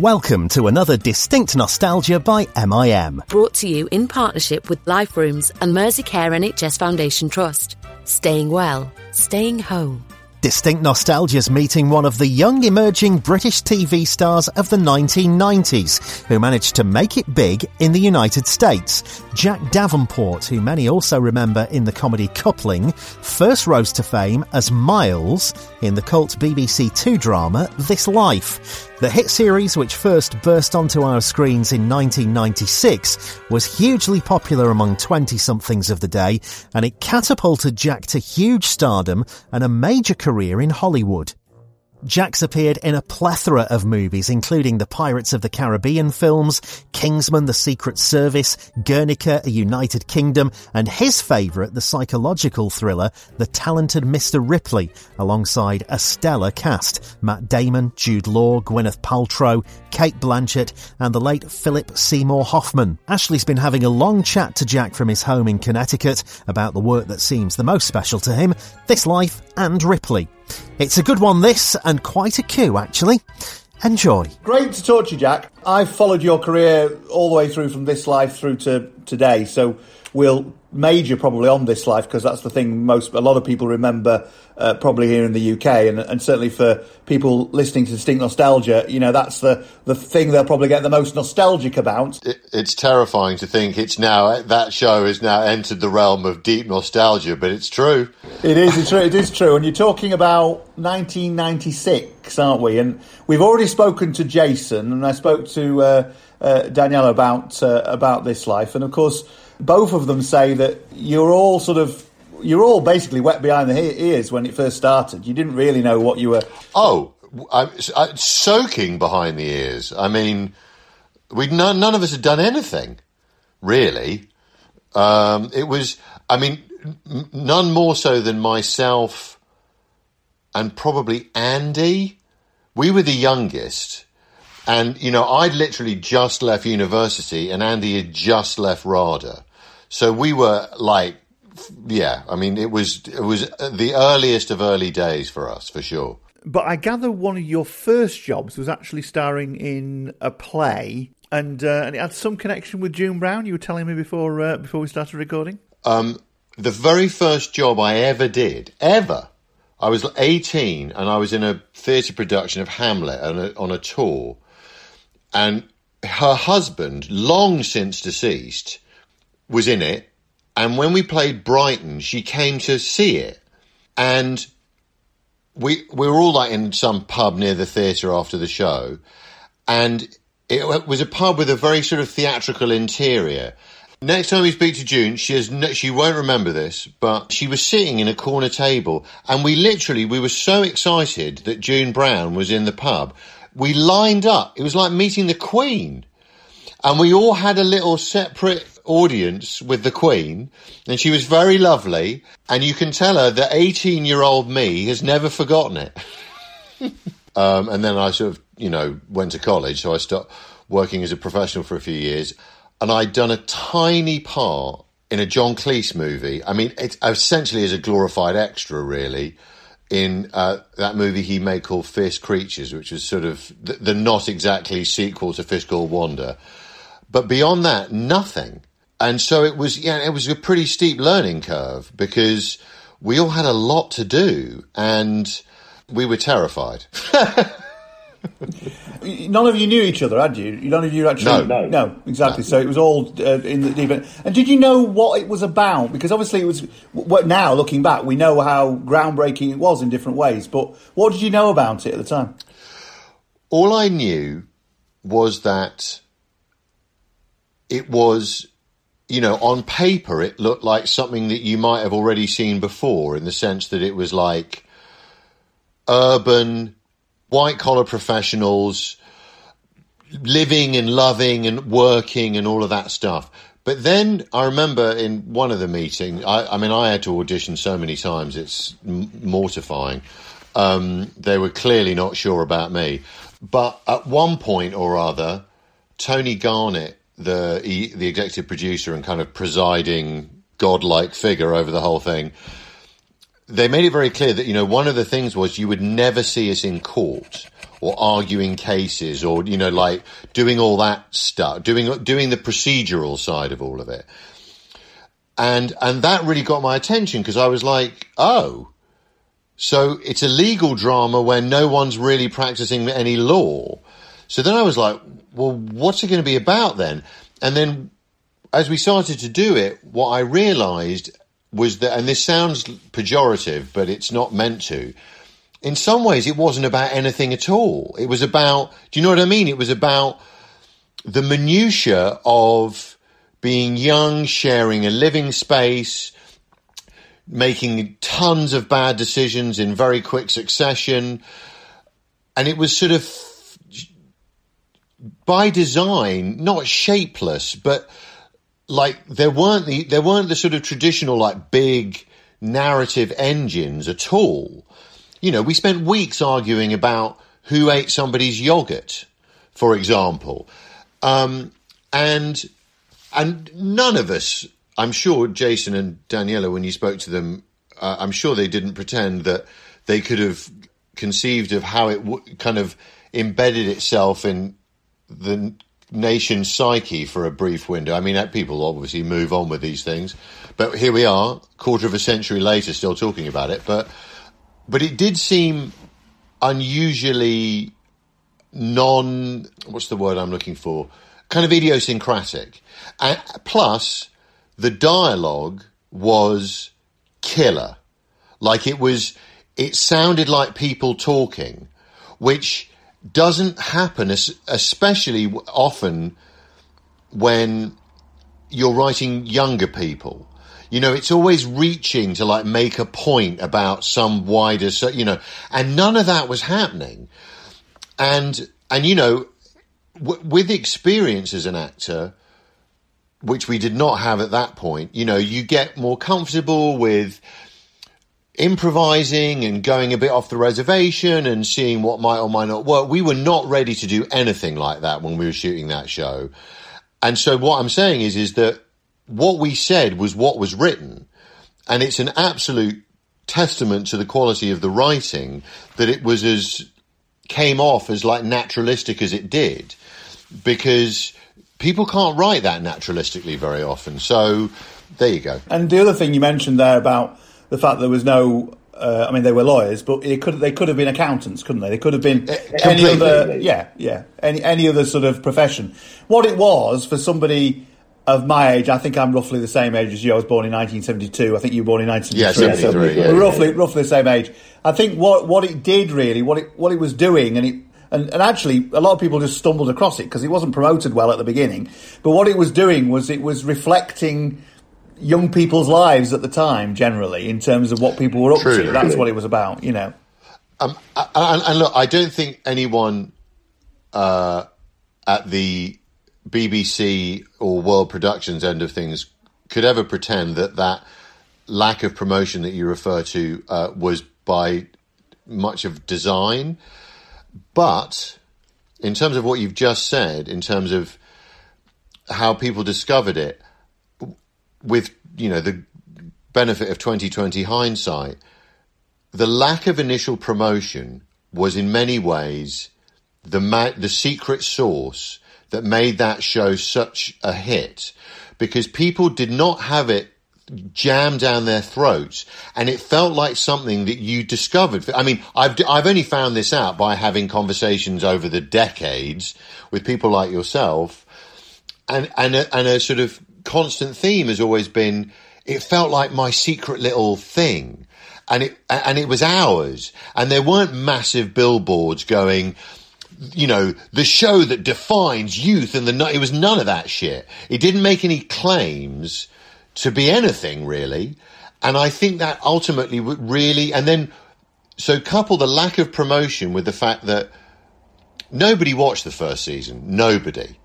Welcome to another Distinct Nostalgia by MIM. Brought to you in partnership with Life Rooms and Merseycare NHS Foundation Trust. Staying well, staying home. Distinct Nostalgia's meeting one of the young emerging British TV stars of the 1990s who managed to make it big in the United States. Jack Davenport, who many also remember in the comedy Coupling, first rose to fame as Miles in the cult BBC Two drama This Life. The hit series, which first burst onto our screens in 1996, was hugely popular among 20 somethings of the day, and it catapulted Jack to huge stardom and a major career in Hollywood. Jack's appeared in a plethora of movies, including the Pirates of the Caribbean films, Kingsman, The Secret Service, Guernica, A United Kingdom, and his favourite, the psychological thriller, The Talented Mr. Ripley, alongside a stellar cast, Matt Damon, Jude Law, Gwyneth Paltrow, Cate Blanchett, and the late Philip Seymour Hoffman. Ashley's been having a long chat to Jack from his home in Connecticut about the work that seems the most special to him, This Life and Ripley. It's a good one, this, and quite a coup, actually. Enjoy. Great to talk to you, Jack. I've followed your career all the way through from this life through to today, so we'll major probably on this life because that's the thing most a lot of people remember uh, probably here in the UK and, and certainly for people listening to distinct nostalgia you know that's the the thing they'll probably get the most nostalgic about. It, it's terrifying to think it's now that show has now entered the realm of deep nostalgia but it's true. It is it's, true it is true and you're talking about 1996 aren't we? And we've already spoken to Jason and I spoke to uh, uh, Danielle about uh, about this life and of course both of them say that you're all sort of you're all basically wet behind the ears when it first started. You didn't really know what you were. Oh, I'm, I'm soaking behind the ears. I mean, we none, none of us had done anything really. Um, it was, I mean, none more so than myself and probably Andy. We were the youngest. And, you know, I'd literally just left university and Andy had just left RADA. So we were like, yeah, I mean, it was it was the earliest of early days for us, for sure. But I gather one of your first jobs was actually starring in a play, and uh, and it had some connection with June Brown. You were telling me before uh, before we started recording. Um, the very first job I ever did, ever, I was 18 and I was in a theatre production of Hamlet on a, on a tour, and her husband, long since deceased was in it. And when we played Brighton, she came to see it. And we, we were all like in some pub near the theatre after the show. And it was a pub with a very sort of theatrical interior. Next time we speak to June, she has no, she won't remember this, but she was sitting in a corner table, and we literally we were so excited that June Brown was in the pub. We lined up. It was like meeting the Queen, and we all had a little separate audience with the Queen, and she was very lovely. And you can tell her that 18 year old me has never forgotten it. um, and then I sort of, you know, went to college, so I stopped working as a professional for a few years, and I'd done a tiny part in a John Cleese movie. I mean, it's essentially as a glorified extra, really. In uh, that movie he made called Fierce Creatures, which was sort of the, the not exactly sequel to Fish Called Wanda, but beyond that, nothing. And so it was yeah it was a pretty steep learning curve because we all had a lot to do and we were terrified. None of you knew each other had you? None of you actually? No. No, exactly. No. so it was all uh, in the deep end. And did you know what it was about? Because obviously it was what now looking back we know how groundbreaking it was in different ways but what did you know about it at the time? All i knew was that it was you know, on paper, it looked like something that you might have already seen before in the sense that it was like urban, white collar professionals living and loving and working and all of that stuff. But then I remember in one of the meetings, I, I mean, I had to audition so many times, it's m- mortifying. Um, they were clearly not sure about me. But at one point or other, Tony Garnett the the executive producer and kind of presiding godlike figure over the whole thing they made it very clear that you know one of the things was you would never see us in court or arguing cases or you know like doing all that stuff, doing doing the procedural side of all of it. And and that really got my attention because I was like, oh, so it's a legal drama where no one's really practicing any law. So then I was like, well, what's it going to be about then? And then as we started to do it, what I realized was that, and this sounds pejorative, but it's not meant to. In some ways, it wasn't about anything at all. It was about, do you know what I mean? It was about the minutiae of being young, sharing a living space, making tons of bad decisions in very quick succession. And it was sort of by design, not shapeless, but like there weren't the there weren't the sort of traditional like big narrative engines at all. You know, we spent weeks arguing about who ate somebody's yogurt, for example, um, and and none of us, I'm sure, Jason and Daniela, when you spoke to them, uh, I'm sure they didn't pretend that they could have conceived of how it w- kind of embedded itself in the nation's psyche for a brief window. I mean, people obviously move on with these things, but here we are, quarter of a century later, still talking about it. But but it did seem unusually non. What's the word I'm looking for? Kind of idiosyncratic. And plus, the dialogue was killer. Like it was, it sounded like people talking, which doesn't happen, especially often when you're writing younger people. You know, it's always reaching to like make a point about some wider, you know, and none of that was happening. And, and, you know, w- with experience as an actor, which we did not have at that point, you know, you get more comfortable with, improvising and going a bit off the reservation and seeing what might or might not work. We were not ready to do anything like that when we were shooting that show. And so what I'm saying is, is that what we said was what was written. And it's an absolute testament to the quality of the writing that it was as came off as like naturalistic as it did because people can't write that naturalistically very often. So there you go. And the other thing you mentioned there about the fact there was no. Uh, I mean, they were lawyers, but it could they could have been accountants, couldn't they? They could have been uh, any other, yeah, yeah, any any other sort of profession. What it was for somebody of my age, I think I'm roughly the same age as you. I was born in 1972. I think you were born in 1973. Yeah, 73. So yeah, roughly, yeah. roughly the same age. I think what what it did really, what it what it was doing, and it and, and actually a lot of people just stumbled across it because it wasn't promoted well at the beginning. But what it was doing was it was reflecting young people's lives at the time, generally, in terms of what people were up True, to. That's what it was about, you know. Um, and, and, look, I don't think anyone uh, at the BBC or World Productions end of things could ever pretend that that lack of promotion that you refer to uh, was by much of design. But in terms of what you've just said, in terms of how people discovered it, with you know the benefit of 2020 hindsight, the lack of initial promotion was in many ways the ma- the secret sauce that made that show such a hit because people did not have it jammed down their throats and it felt like something that you discovered. I mean i've i've only found this out by having conversations over the decades with people like yourself and and a, and a sort of constant theme has always been it felt like my secret little thing. And it and it was ours. And there weren't massive billboards going you know the show that defines youth and the it was none of that shit. It didn't make any claims to be anything really. And i think that ultimately would really and then so couple the lack of promotion with the fact that nobody watched the first season. Nobody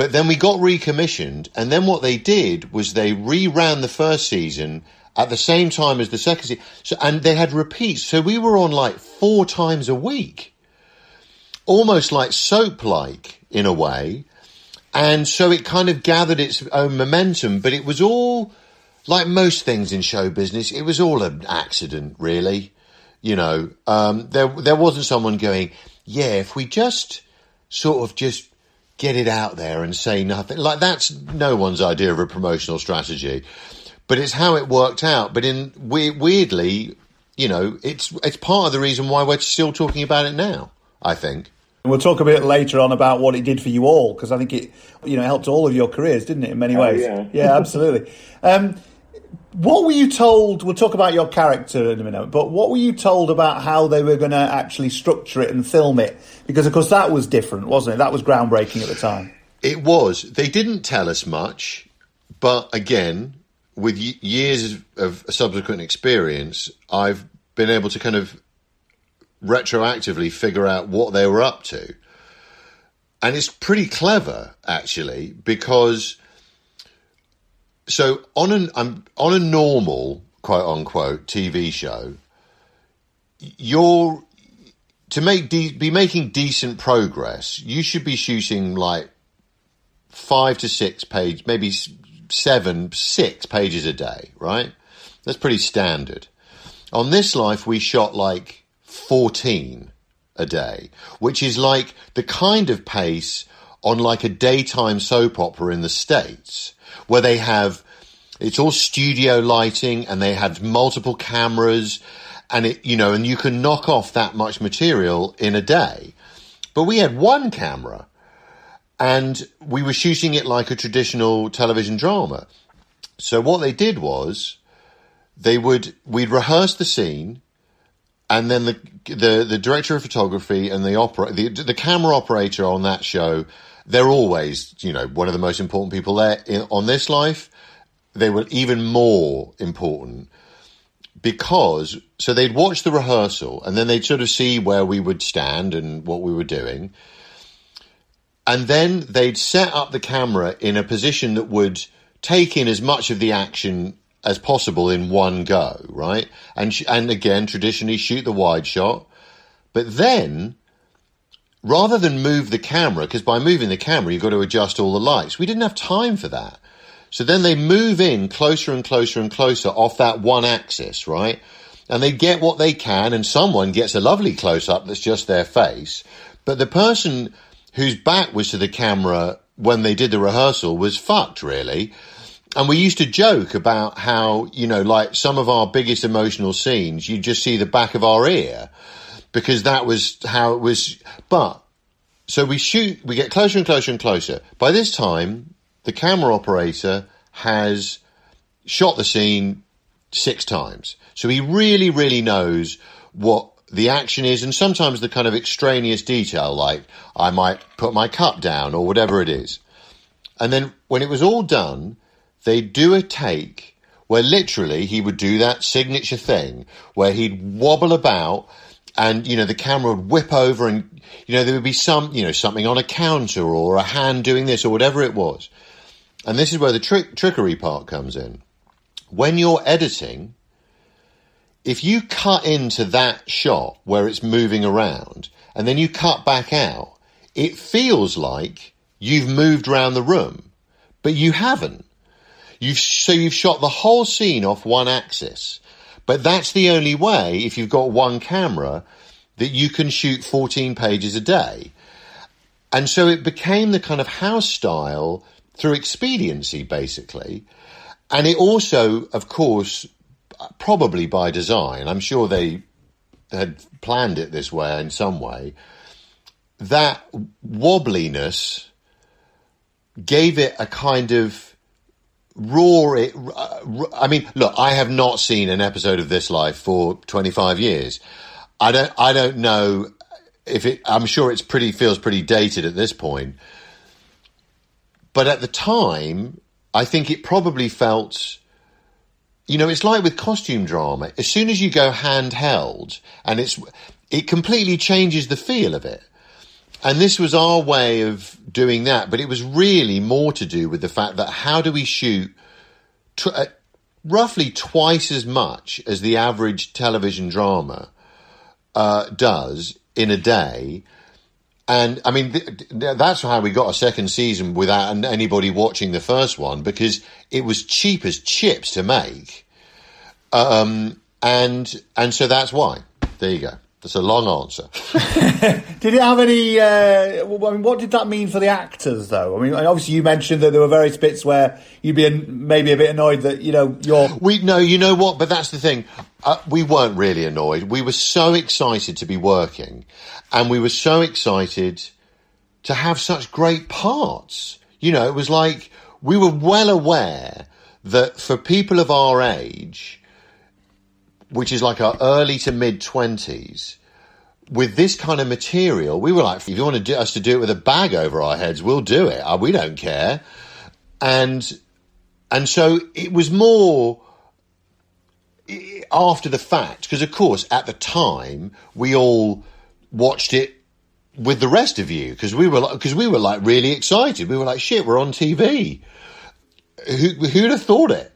but then we got recommissioned, and then what they did was they reran the first season at the same time as the second season. So, and they had repeats. So we were on like four times a week, almost like soap like in a way. And so it kind of gathered its own momentum, but it was all like most things in show business, it was all an accident, really. You know, um, there there wasn't someone going, yeah, if we just sort of just get it out there and say nothing. Like that's no one's idea of a promotional strategy, but it's how it worked out. But in weirdly, you know, it's it's part of the reason why we're still talking about it now. I think. We'll talk a bit later on about what it did for you all because I think it, you know, helped all of your careers, didn't it? In many oh, ways. Yeah, yeah absolutely. Um, what were you told? We'll talk about your character in a minute, but what were you told about how they were going to actually structure it and film it? Because, of course, that was different, wasn't it? That was groundbreaking at the time. It was. They didn't tell us much, but again, with years of subsequent experience, I've been able to kind of retroactively figure out what they were up to. And it's pretty clever, actually, because so on an um, on a normal quote unquote TV show, you're to make de- be making decent progress. You should be shooting like five to six pages, maybe seven, six pages a day, right? That's pretty standard. On this life, we shot like 14 a day, which is like the kind of pace on like a daytime soap opera in the States where they have, it's all studio lighting and they have multiple cameras and it, you know, and you can knock off that much material in a day. But we had one camera and we were shooting it like a traditional television drama. So what they did was they would, we'd rehearse the scene and then the the the director of photography and the opera the the camera operator on that show they're always you know one of the most important people there in, on this life. They were even more important because so they'd watch the rehearsal and then they'd sort of see where we would stand and what we were doing. And then they'd set up the camera in a position that would take in as much of the action as possible in one go, right? And sh- and again, traditionally shoot the wide shot, but then rather than move the camera, because by moving the camera you've got to adjust all the lights. We didn't have time for that, so then they move in closer and closer and closer off that one axis, right? And they get what they can, and someone gets a lovely close up that's just their face, but the person whose back was to the camera when they did the rehearsal was fucked, really and we used to joke about how, you know, like some of our biggest emotional scenes, you just see the back of our ear because that was how it was. But so we shoot, we get closer and closer and closer. By this time, the camera operator has shot the scene six times. So he really, really knows what the action is and sometimes the kind of extraneous detail, like I might put my cup down or whatever it is. And then when it was all done, they do a take where literally he would do that signature thing where he'd wobble about and you know the camera would whip over and you know there would be some you know something on a counter or a hand doing this or whatever it was. And this is where the trick trickery part comes in. When you're editing if you cut into that shot where it's moving around and then you cut back out it feels like you've moved around the room but you haven't. You've, so you've shot the whole scene off one axis. But that's the only way, if you've got one camera, that you can shoot 14 pages a day. And so it became the kind of house style through expediency, basically. And it also, of course, probably by design, I'm sure they had planned it this way in some way, that wobbliness gave it a kind of raw it. Uh, I mean, look, I have not seen an episode of This Life for 25 years. I don't. I don't know if it. I'm sure it's pretty feels pretty dated at this point. But at the time, I think it probably felt. You know, it's like with costume drama. As soon as you go handheld, and it's it completely changes the feel of it. And this was our way of doing that, but it was really more to do with the fact that how do we shoot uh, roughly twice as much as the average television drama uh, does in a day, and I mean, th- th- that's how we got a second season without anybody watching the first one because it was cheap as chips to make. Um, and and so that's why. There you go. That's a long answer. Did it have any? Uh, I mean, what did that mean for the actors, though? I mean, obviously you mentioned that there were various bits where you'd be an- maybe a bit annoyed that you know you're. We no, you know what? But that's the thing. Uh, we weren't really annoyed. We were so excited to be working, and we were so excited to have such great parts. You know, it was like we were well aware that for people of our age, which is like our early to mid twenties, with this kind of material, we were like, if you want to do, us to do it with a bag over our heads, we'll do it. Uh, We don't care. And and so it was more after the fact, because of course at the time we all watched it with the rest of you because we were because we were like really excited. We were like, shit, we're on TV. Who who'd have thought it?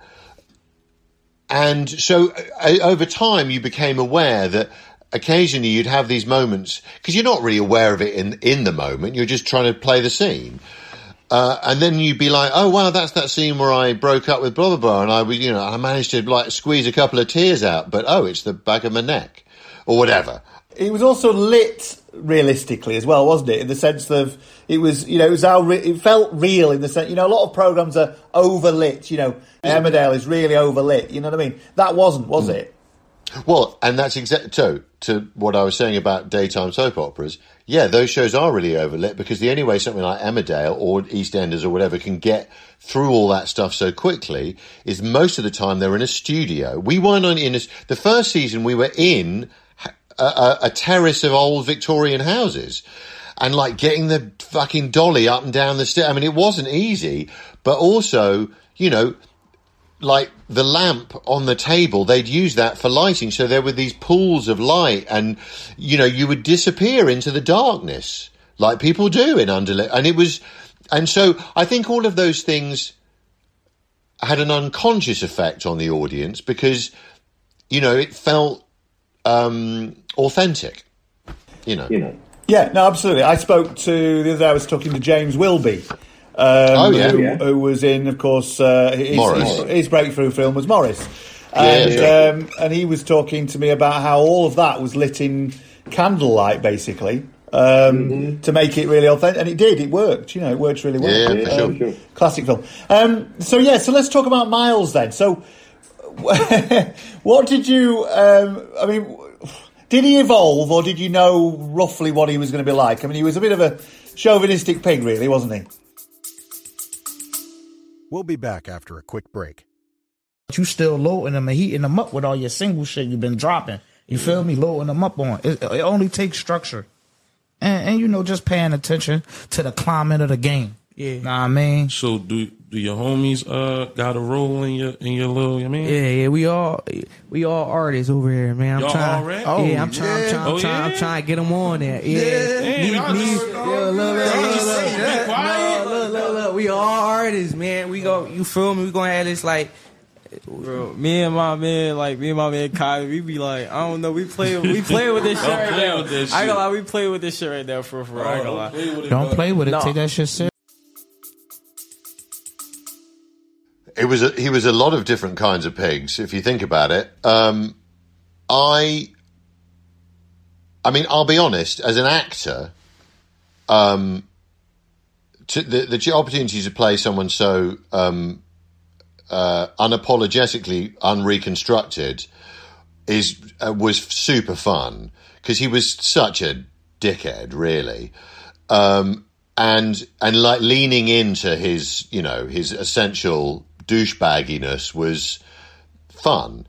And so uh, over time, you became aware that occasionally you'd have these moments because you're not really aware of it in in the moment. You're just trying to play the scene. Uh, and then you'd be like, "Oh wow, that's that scene where I broke up with blah blah blah," and I was, you know, I managed to like squeeze a couple of tears out, but oh, it's the back of my neck, or whatever. It was also lit realistically as well, wasn't it? In the sense of it was, you know, it was how re- it felt real in the sense. You know, a lot of programs are overlit. You know, Emmerdale is really overlit. You know what I mean? That wasn't, was mm. it? Well, and that's exactly so to what I was saying about daytime soap operas. Yeah, those shows are really overlit because the only way something like Emmerdale or EastEnders or whatever can get through all that stuff so quickly is most of the time they're in a studio. We weren't on in a, the first season. We were in a, a, terrace of old Victorian houses. And like getting the fucking dolly up and down the stairs. I mean, it wasn't easy, but also, you know, like the lamp on the table, they'd use that for lighting. So there were these pools of light and, you know, you would disappear into the darkness like people do in underlit. And it was, and so I think all of those things had an unconscious effect on the audience because, you know, it felt, um, authentic, you know. You know. Yeah, no, absolutely. I spoke to the other day. I was talking to James Wilby. Um, Oh, yeah. who, Yeah. who was in, of course, uh, his, Maurice. his, his breakthrough film was Maurice, and yeah. um, and he was talking to me about how all of that was lit in candlelight, basically, um, to make it really authentic, and it did. It worked. You know, it worked really well. Yeah, for sure. Classic film. Um, so yeah, so let's talk about Miles then. So, what did you? Um, I mean, did he evolve, or did you know roughly what he was going to be like? I mean, he was a bit of a chauvinistic pig, really, wasn't he? We'll be back after a quick break. you still loading them and heating them up with all your single shit you've been dropping. You feel me? Loading them up on. It, it only takes structure. And, and, you know, just paying attention to the climate of the game. Yeah. Know what I mean? So do do your homies uh got a role in your in your little you mean? Yeah, yeah, we all we all artists over here, man. I'm Y'all trying. all rap? yeah, I'm trying. I'm trying. I'm Oh, trying. I'm trying to get them on there. Yeah, Damn, Need- y'all need- just- yeah, look, look, look, look, look, look, no, look, look, look. We all artists, man. We go. You feel me? We gonna have this like. Bro, me and my man, like me and my man Kyle, we be like, I don't know, we play, we play with this shit Don't right play now. with this I ain't shit. gonna lie, we play with this shit right now for for. I ain't gonna lie. with it, Don't bud. play with it. No. Take that shit serious. It was a, he was a lot of different kinds of pigs, if you think about it. Um, I, I mean, I'll be honest. As an actor, um, to, the the opportunity to play someone so um, uh, unapologetically unreconstructed is uh, was super fun because he was such a dickhead, really. Um, and and like leaning into his you know his essential douchebagginess was fun.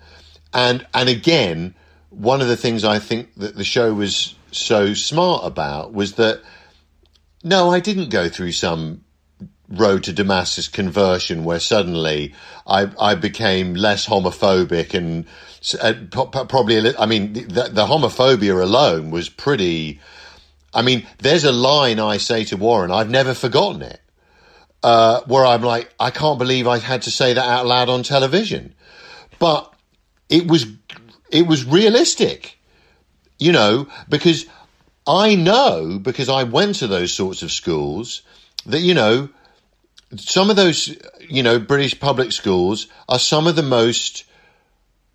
And and again one of the things i think that the show was so smart about was that no i didn't go through some road to damascus conversion where suddenly i i became less homophobic and uh, probably i mean the, the homophobia alone was pretty I mean, there's a line I say to Warren, I've never forgotten it, uh, where I'm like, I can't believe I had to say that out loud on television. But it was, it was realistic, you know, because I know because I went to those sorts of schools that, you know, some of those, you know, British public schools are some of the most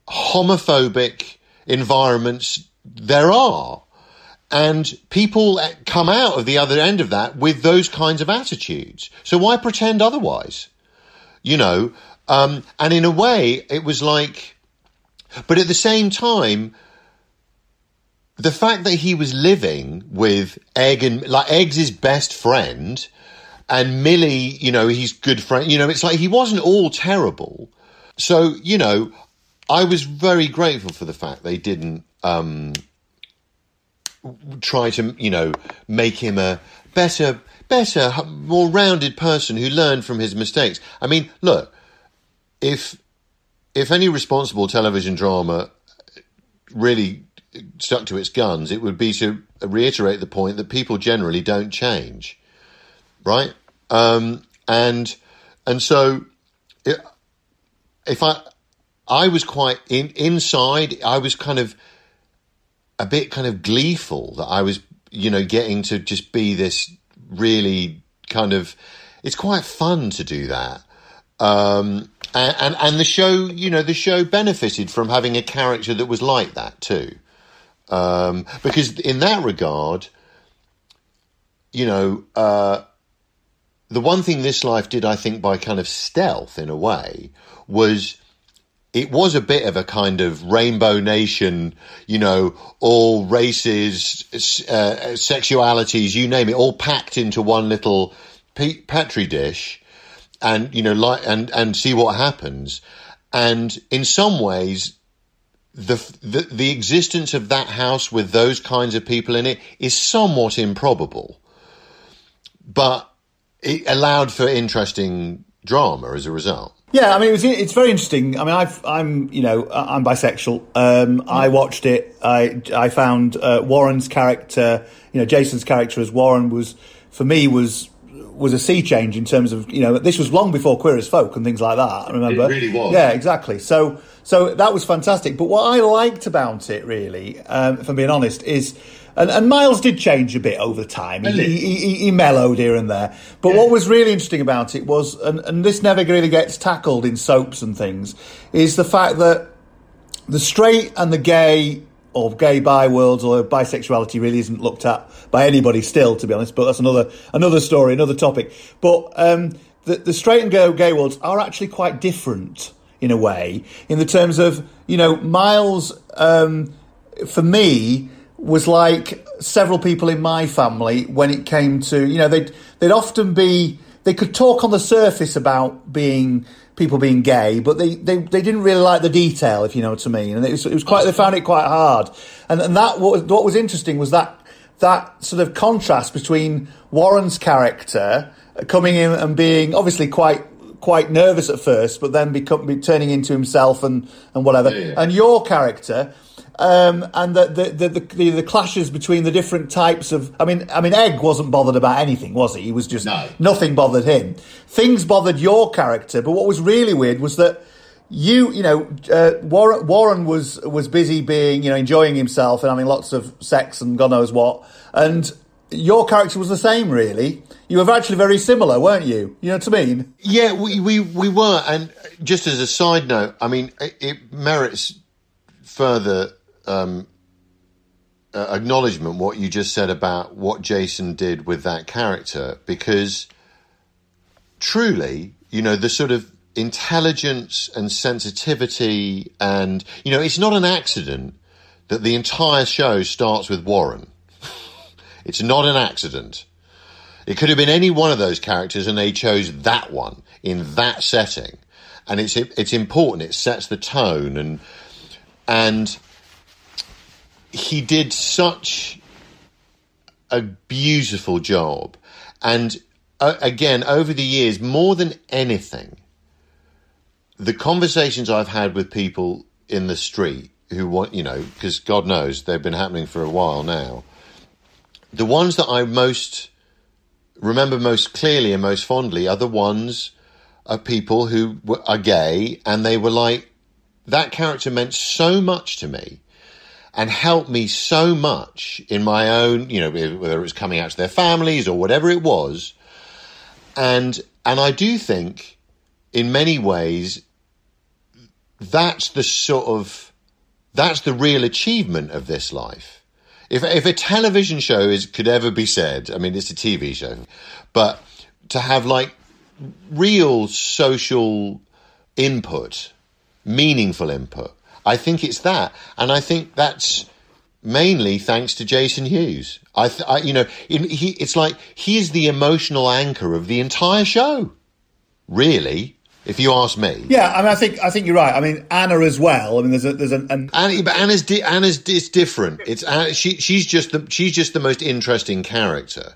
homophobic environments there are. And people come out of the other end of that with those kinds of attitudes. So why pretend otherwise? You know, um, and in a way, it was like, but at the same time, the fact that he was living with Egg and like Egg's his best friend, and Millie, you know, he's good friend. You know, it's like he wasn't all terrible. So you know, I was very grateful for the fact they didn't um, try to, you know, make him a better, better, more rounded person who learned from his mistakes. I mean, look, if if any responsible television drama really stuck to its guns, it would be to reiterate the point that people generally don't change, right? Um, and and so, if I I was quite in, inside, I was kind of a bit kind of gleeful that I was, you know, getting to just be this really kind of. It's quite fun to do that. Um, and, and, and the show, you know, the show benefited from having a character that was like that too, um, because in that regard, you know, uh, the one thing this life did, I think, by kind of stealth in a way, was it was a bit of a kind of rainbow nation, you know, all races, uh, sexualities, you name it, all packed into one little petri dish, and you know, like and and see what happens. And in some ways, the, the the existence of that house with those kinds of people in it is somewhat improbable, but it allowed for interesting drama as a result. Yeah, I mean, it was, it's very interesting. I mean, I've, I'm, you know, I'm bisexual. Um, I watched it. I, I found uh, Warren's character, you know, Jason's character as Warren was, for me, was was a sea change in terms of, you know, this was long before Queer as Folk and things like that. I remember. It really was. Yeah, exactly. So, so that was fantastic. But what I liked about it, really, um, if I'm being honest, is and, and Miles did change a bit over time. He, he, he, he mellowed here and there. But yeah. what was really interesting about it was, and, and this never really gets tackled in soaps and things, is the fact that the straight and the gay or gay bi worlds or bisexuality really isn't looked at by anybody still, to be honest. But that's another another story, another topic. But um, the, the straight and gay, gay worlds are actually quite different in a way, in the terms of you know Miles. Um, for me, was like several people in my family when it came to you know they'd they'd often be they could talk on the surface about being people being gay, but they, they, they didn't really like the detail, if you know what I mean. And it was, it was quite they found it quite hard. And and that what, what was interesting was that that sort of contrast between Warren's character coming in and being obviously quite quite nervous at first, but then become, turning into himself and and whatever, yeah. and your character um, and the the, the the, the clashes between the different types of. I mean, I mean, Egg wasn't bothered about anything, was he? He was just no. nothing bothered him. Things bothered your character, but what was really weird was that you, you know, uh, Warren, Warren was was busy being, you know, enjoying himself and having lots of sex and God knows what, and your character was the same, really. You were actually very similar, weren't you? You know what I mean? Yeah, we we, we were. And just as a side note, I mean, it, it merits further um, uh, acknowledgement what you just said about what Jason did with that character because truly, you know, the sort of intelligence and sensitivity and you know, it's not an accident that the entire show starts with Warren. it's not an accident. It could have been any one of those characters and they chose that one in that setting. And it's it's important. It sets the tone and and he did such a beautiful job. And uh, again, over the years, more than anything, the conversations I've had with people in the street who want, you know, because God knows they've been happening for a while now, the ones that I most remember most clearly and most fondly are the ones of people who are gay and they were like, that character meant so much to me and helped me so much in my own, you know, whether it was coming out to their families or whatever it was. And and I do think, in many ways, that's the sort of that's the real achievement of this life. If if a television show is could ever be said, I mean, it's a TV show, but to have like real social input, meaningful input. I think it's that, and I think that's mainly thanks to Jason Hughes. I, th- I you know, in, he, it's like he's the emotional anchor of the entire show. Really, if you ask me. Yeah, I mean, I think I think you're right. I mean, Anna as well. I mean, there's a there's an, an Anna, but Anna's di- Anna's it's different. It's Anna, she she's just the she's just the most interesting character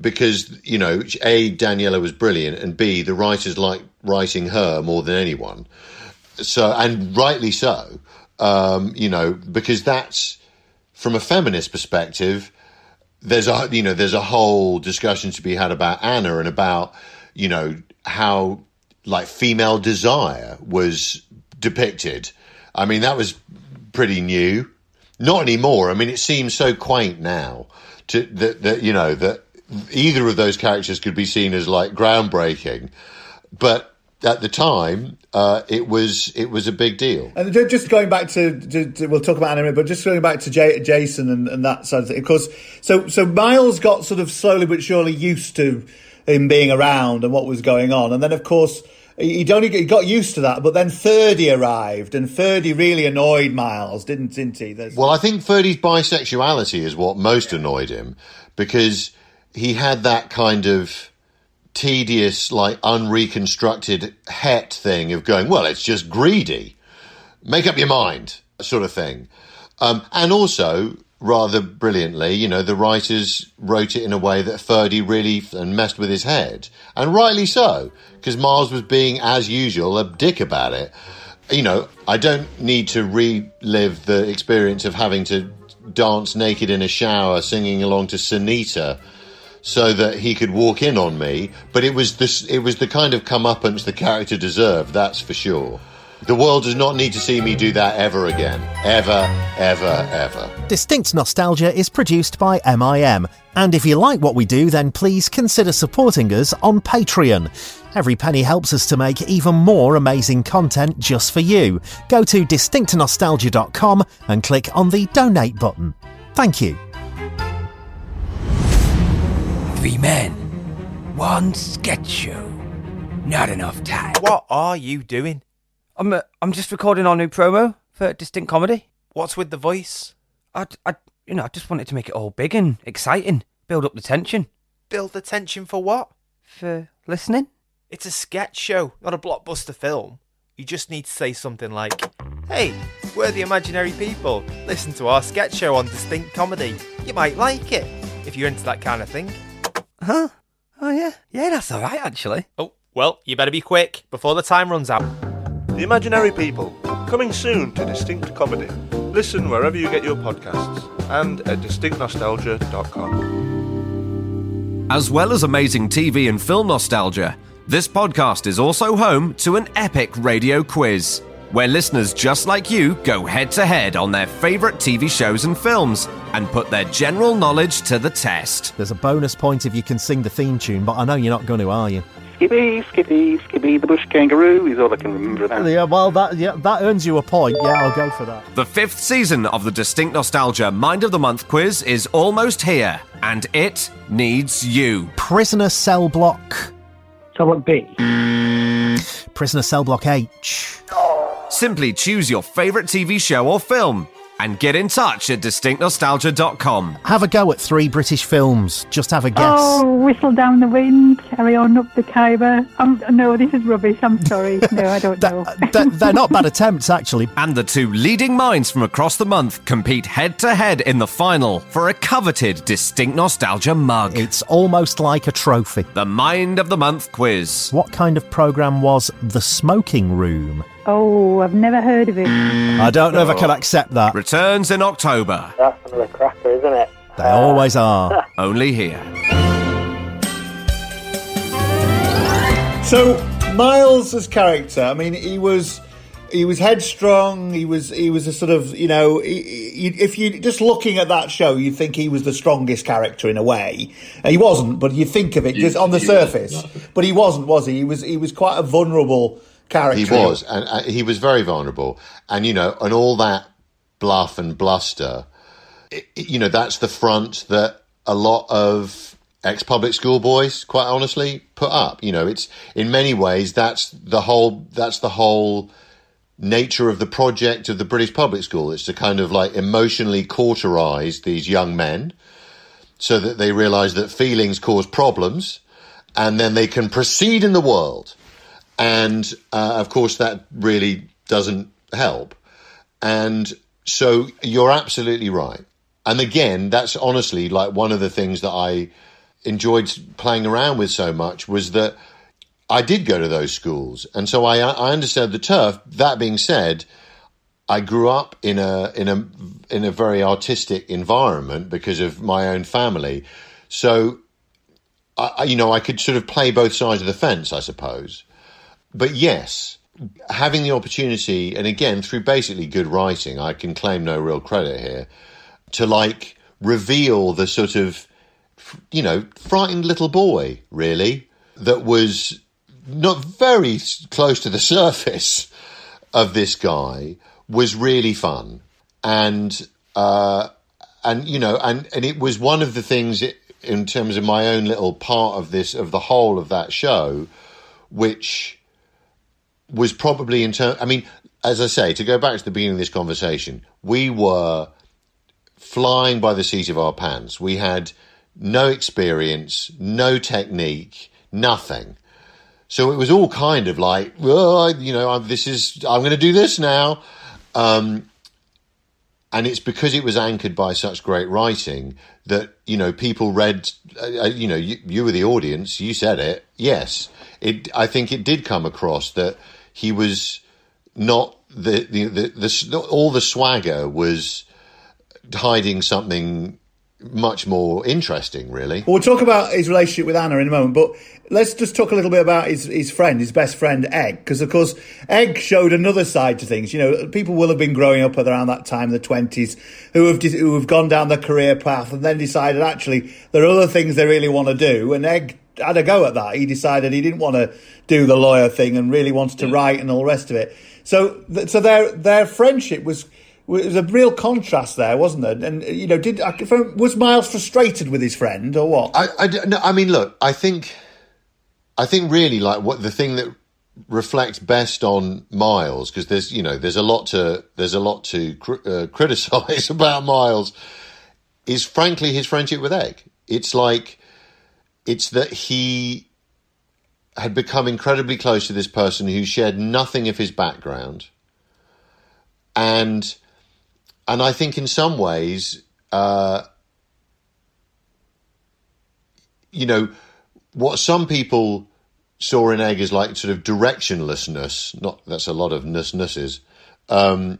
because you know a Daniela was brilliant and b the writers like writing her more than anyone. So and rightly so. Um, you know because that's from a feminist perspective. There's a you know there's a whole discussion to be had about Anna and about you know how like female desire was depicted. I mean that was pretty new. Not anymore. I mean it seems so quaint now to that that you know that either of those characters could be seen as like groundbreaking, but at the time, uh, it was it was a big deal. And just going back to, to, to we'll talk about anime, but just going back to J- Jason and, and that side of thing. Of course, so so Miles got sort of slowly but surely used to him being around and what was going on, and then of course. He'd only he got used to that, but then Ferdy arrived, and Ferdy really annoyed Miles, didn't, didn't he? There's... Well, I think Ferdy's bisexuality is what most annoyed him because he had that kind of tedious, like unreconstructed het thing of going, well, it's just greedy. Make up your mind, sort of thing. Um, and also, rather brilliantly, you know, the writers wrote it in a way that Ferdy really and messed with his head. And rightly so, because Miles was being, as usual, a dick about it. You know, I don't need to relive the experience of having to dance naked in a shower singing along to Sunita so that he could walk in on me. But it was this, it was the kind of comeuppance the character deserved. That's for sure. The world does not need to see me do that ever again. Ever, ever, ever. Distinct Nostalgia is produced by MIM. And if you like what we do, then please consider supporting us on Patreon. Every penny helps us to make even more amazing content just for you. Go to distinctnostalgia.com and click on the donate button. Thank you. Three men, one sketch show. Not enough time. What are you doing? I'm uh, I'm just recording our new promo for Distinct Comedy. What's with the voice? I, I you know I just wanted to make it all big and exciting, build up the tension Build the tension for what? for listening. It's a sketch show, not a blockbuster film. You just need to say something like, Hey, we're the imaginary people. Listen to our sketch show on Distinct Comedy. You might like it, if you're into that kind of thing. Huh? Oh yeah, yeah, that's all right actually. Oh, well, you better be quick before the time runs out. The Imaginary People, coming soon to Distinct Comedy. Listen wherever you get your podcasts and at distinctnostalgia.com. As well as amazing TV and film nostalgia, this podcast is also home to an epic radio quiz, where listeners just like you go head to head on their favourite TV shows and films and put their general knowledge to the test. There's a bonus point if you can sing the theme tune, but I know you're not going to, are you? Skippy, Skippy, Skippy the bush kangaroo is all I can remember now. Yeah, well, that yeah, that earns you a point. Yeah, I'll go for that. The fifth season of the Distinct Nostalgia Mind of the Month quiz is almost here, and it needs you. Prisoner cell block. Cell block B. Prisoner cell block H. Oh, Simply choose your favourite TV show or film and get in touch at distinctnostalgia.com. Have a go at three British films. Just have a guess. Oh, whistle down the wind, carry on up the Khyber. Um, no, this is rubbish. I'm sorry. No, I don't know. they're, they're not bad attempts, actually. And the two leading minds from across the month compete head to head in the final for a coveted Distinct Nostalgia mug. It's almost like a trophy. The Mind of the Month quiz. What kind of programme was The Smoking Room? Oh, I've never heard of it. I don't know if I can accept that. Returns in October. That's another cracker, isn't it? They always are. Only here. So Miles's character, I mean, he was he was headstrong. He was he was a sort of you know he, he, if you just looking at that show, you'd think he was the strongest character in a way. And he wasn't, but you think of it just on the surface. But he wasn't, was he? He was he was quite a vulnerable character. He was, and uh, he was very vulnerable, and you know, and all that bluff and bluster. It, you know, that's the front that a lot of ex-public school boys, quite honestly, put up. You know, it's in many ways that's the whole that's the whole nature of the project of the British public school. It's to kind of like emotionally cauterize these young men so that they realize that feelings cause problems and then they can proceed in the world. And uh, of course, that really doesn't help. And so you're absolutely right. And again, that's honestly like one of the things that I enjoyed playing around with so much was that I did go to those schools, and so I I understand the turf. That being said, I grew up in a in a in a very artistic environment because of my own family, so I- you know I could sort of play both sides of the fence, I suppose. But yes, having the opportunity, and again through basically good writing, I can claim no real credit here, to like reveal the sort of you know frightened little boy really that was not very close to the surface of this guy was really fun. And uh and you know and and it was one of the things in terms of my own little part of this of the whole of that show which was probably in term i mean as i say to go back to the beginning of this conversation we were flying by the seat of our pants we had no experience no technique nothing so it was all kind of like, well, you know, I'm, this is, I'm going to do this now. Um, and it's because it was anchored by such great writing that, you know, people read, uh, uh, you know, you, you were the audience, you said it. Yes. It, I think it did come across that he was not the, the, the, the, all the swagger was hiding something much more interesting, really. Well, we'll talk about his relationship with Anna in a moment, but let's just talk a little bit about his, his friend, his best friend, Egg, because of course, Egg showed another side to things. You know, people will have been growing up around that time, the twenties, who have who have gone down the career path and then decided actually there are other things they really want to do, and Egg had a go at that. He decided he didn't want to do the lawyer thing and really wanted to write and all the rest of it. So, so their their friendship was. was a real contrast there, wasn't there? And you know, did was Miles frustrated with his friend or what? I, I, no, I mean, look, I think, I think really like what the thing that reflects best on Miles because there's you know there's a lot to there's a lot to cr- uh, criticize about Miles is frankly his friendship with Egg. It's like it's that he had become incredibly close to this person who shared nothing of his background, and and I think in some ways. Uh, you know, what some people saw in Egg is like sort of directionlessness, not that's a lot of nussnesses. Um,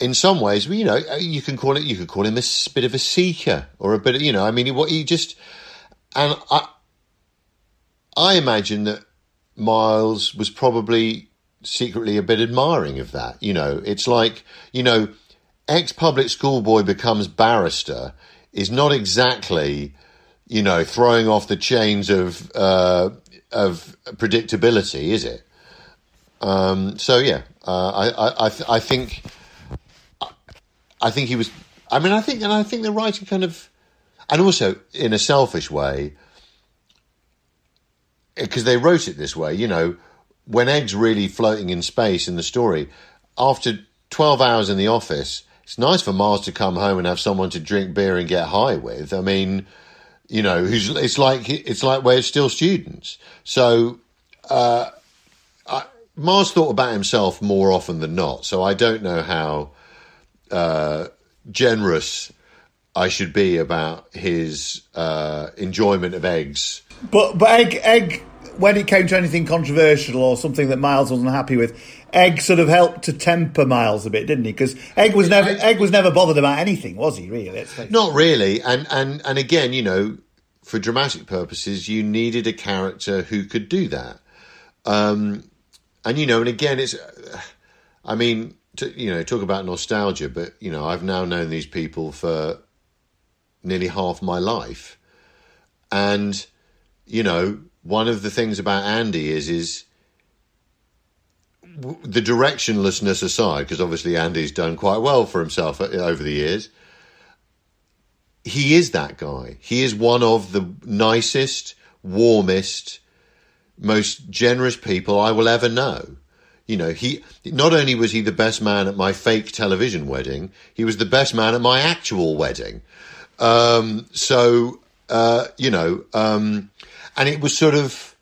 in some ways, you know, you can call it, you could call him a bit of a seeker or a bit of, you know, I mean, what he just, and I, I imagine that Miles was probably secretly a bit admiring of that. You know, it's like, you know, ex public schoolboy becomes barrister is not exactly, you know, throwing off the chains of uh, of predictability, is it? Um, so yeah, uh, I I th- I think I think he was. I mean, I think, and I think the writing kind of, and also in a selfish way, because they wrote it this way. You know, when Egg's really floating in space in the story, after twelve hours in the office, it's nice for Miles to come home and have someone to drink beer and get high with. I mean, you know, who's it's like it's like we're still students. So uh, I, Miles thought about himself more often than not. So I don't know how uh, generous I should be about his uh, enjoyment of eggs. But but egg egg when it came to anything controversial or something that Miles wasn't happy with, Egg sort of helped to temper Miles a bit, didn't he? Because Egg was never Egg was never bothered about anything, was he? Really? Let's face it. Not really, and and and again, you know, for dramatic purposes, you needed a character who could do that. Um, and you know, and again, it's. I mean, to, you know, talk about nostalgia, but you know, I've now known these people for nearly half my life, and you know, one of the things about Andy is is the directionlessness aside, because obviously Andy's done quite well for himself uh, over the years. He is that guy. He is one of the nicest, warmest, most generous people I will ever know. You know, he not only was he the best man at my fake television wedding, he was the best man at my actual wedding. Um, so, uh, you know, um, and it was sort of,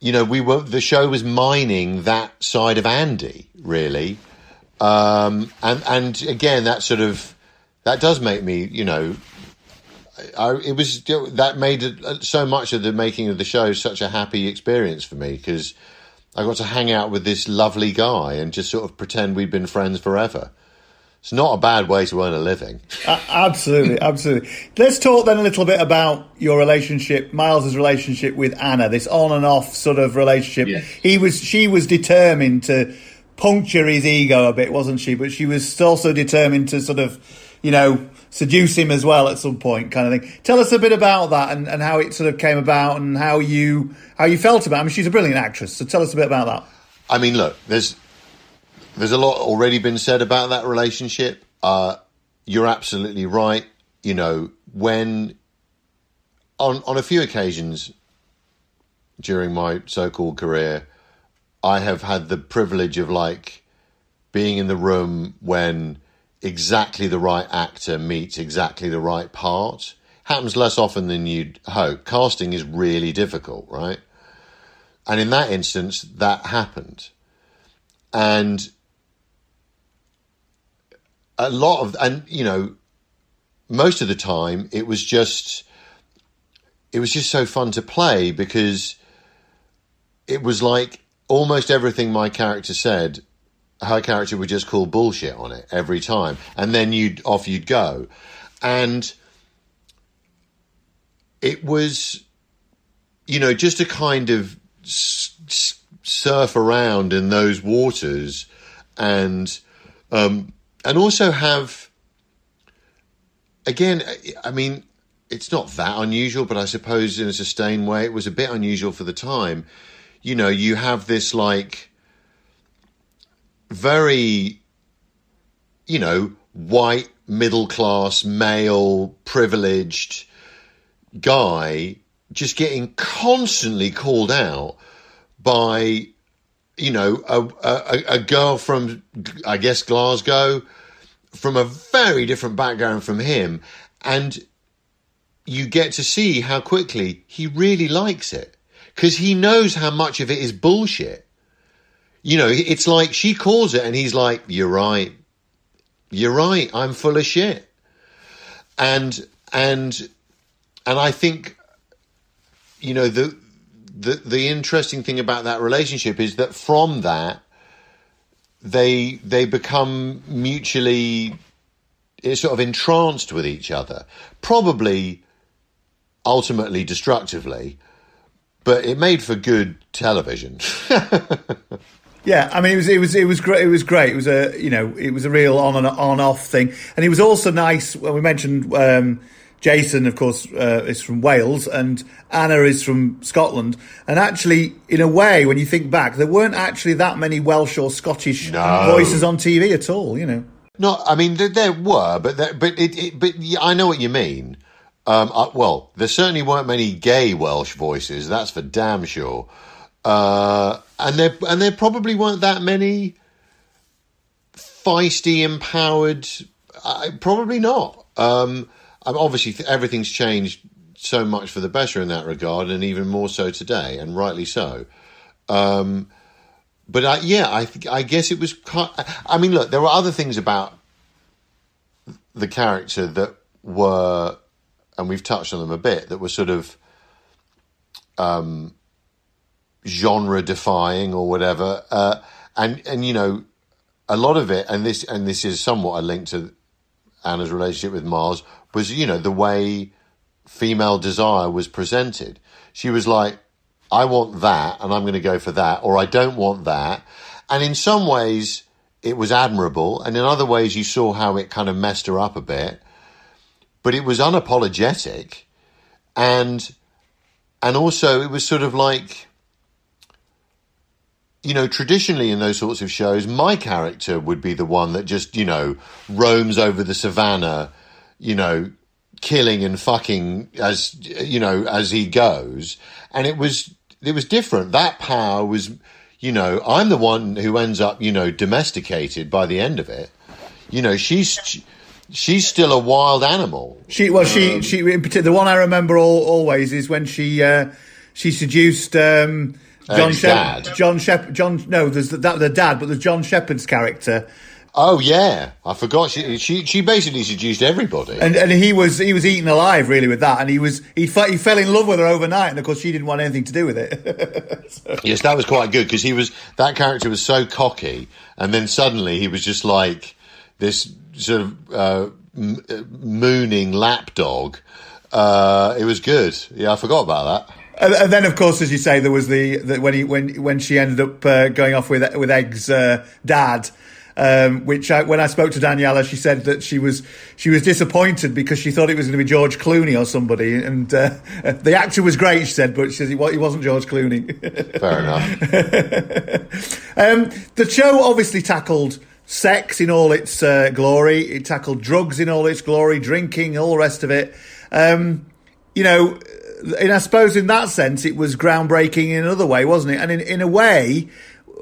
you know, we were the show was mining that side of Andy really, um, and and again that sort of that does make me, you know, I, it was that made it, so much of the making of the show such a happy experience for me because I got to hang out with this lovely guy and just sort of pretend we'd been friends forever. It's not a bad way to earn a living. Uh, absolutely, absolutely. Let's talk then a little bit about your relationship, Miles's relationship with Anna. This on and off sort of relationship. Yes. He was, she was determined to puncture his ego a bit, wasn't she? But she was also determined to sort of, you know, seduce him as well at some point, kind of thing. Tell us a bit about that and, and how it sort of came about and how you how you felt about. It. I mean, she's a brilliant actress, so tell us a bit about that. I mean, look, there's there's a lot already been said about that relationship. Uh, you're absolutely right. You know, when on on a few occasions during my so-called career, I have had the privilege of like being in the room when exactly the right actor meets exactly the right part. Happens less often than you'd hope. Casting is really difficult, right? And in that instance, that happened. And a lot of, and you know, most of the time it was just, it was just so fun to play because it was like almost everything my character said her character would just call bullshit on it every time, and then you'd off you'd go, and it was, you know, just a kind of surf around in those waters, and um, and also have, again, I mean, it's not that unusual, but I suppose in a sustained way, it was a bit unusual for the time. You know, you have this like very, you know, white, middle class, male, privileged guy just getting constantly called out by, you know, a, a, a girl from, I guess, Glasgow, from a very different background from him. And you get to see how quickly he really likes it because he knows how much of it is bullshit you know, it's like she calls it and he's like, You're right. You're right. I'm full of shit. And and and I think you know the the the interesting thing about that relationship is that from that they they become mutually eh, sort of entranced with each other. Probably ultimately destructively, but it made for good television. Yeah, I mean, it was it was it was great. It was great. It was a you know it was a real on and on off thing, and it was also nice when we mentioned um, Jason, of course, uh, is from Wales, and Anna is from Scotland. And actually, in a way, when you think back, there weren't actually that many Welsh or Scottish No. voices on TV at all. You know. No, I mean there, there were, but there, but it, it, but yeah, I know what you mean. Um, uh, well, there certainly weren't many gay Welsh voices. That's for damn sure. Uh, and there and there probably weren't that many feisty, empowered. Uh, probably not. Um, obviously, th- everything's changed so much for the better in that regard, and even more so today, and rightly so. Um, but I, yeah, I th- I guess it was. I mean, look, there were other things about the character that were, and we've touched on them a bit, that were sort of um, genre defying or whatever. Uh, and and you know, a lot of it, and this and this is somewhat a link to Anna's relationship with Miles, was you know the way female desire was presented. She was like, I want that, and I'm going to go for that, or I don't want that. And in some ways, it was admirable, and in other ways, you saw how it kind of messed her up a bit. But it was unapologetic, and and also it was sort of like you know, traditionally in those sorts of shows, my character would be the one that just, you know, roams over the savannah, you know, killing and fucking as, you know, as he goes. And it was, it was different. That power was, you know, I'm the one who ends up, you know, domesticated by the end of it. You know, she's, she's still a wild animal. She well, she she in particular, the one I remember all, always is when she uh, she seduced um, John Egg's Shep- John Shepard. John no, there's the, that the dad, but there's John Shepard's character, Oh yeah, I forgot. She she she basically seduced everybody. and and he was he was eaten alive really with that, and he was he fe- he fell in love with her overnight, and of course she didn't want anything to do with it. Yes, that was quite good because he was that character was so cocky, and then suddenly he was just like this sort of uh, m- uh, mooning lapdog. Uh, it was good. Yeah, I forgot about that. And, and then, of course, as you say, there was the, the when he when when she ended up uh, going off with with Egg's uh, dad. Um, which I, when I spoke to Daniela, she said that she was she was disappointed because she thought it was going to be George Clooney or somebody, and uh, the actor was great. She said, but she says he he wasn't George Clooney. Fair enough. Um, the show obviously tackled sex in all its uh, glory. It tackled drugs in all its glory, drinking, all the rest of it. Um, you know, and I suppose in that sense, it was groundbreaking in another way, wasn't it? And in, in a way,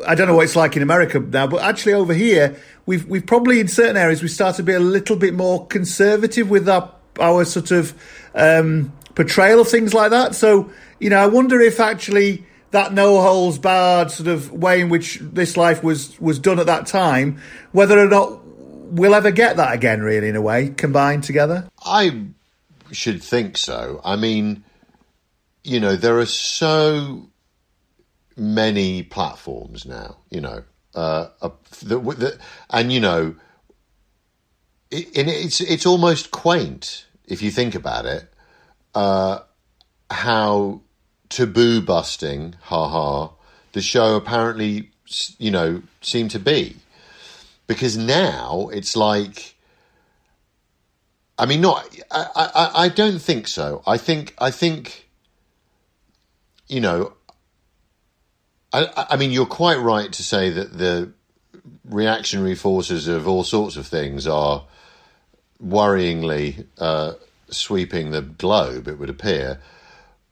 I don't know what it's like in America now, but actually over here, we've we've probably in certain areas we started to be a little bit more conservative with our our sort of um, portrayal of things like that. So you know, I wonder if actually that no holds barred sort of way in which this life was was done at that time, whether or not we'll ever get that again, really, in a way, combined together. I should think so. I mean, you know, there are so many platforms now. You know, uh, uh, the, the, and you know, it, it's it's almost quaint if you think about it. Uh, how taboo busting, ha ha, the show apparently, you know, seemed to be. Because now it's like, I mean, not, I, I, I don't think so. I think, I think, you know, I, I mean, you're quite right to say that the reactionary forces of all sorts of things are worryingly uh, sweeping the globe, it would appear.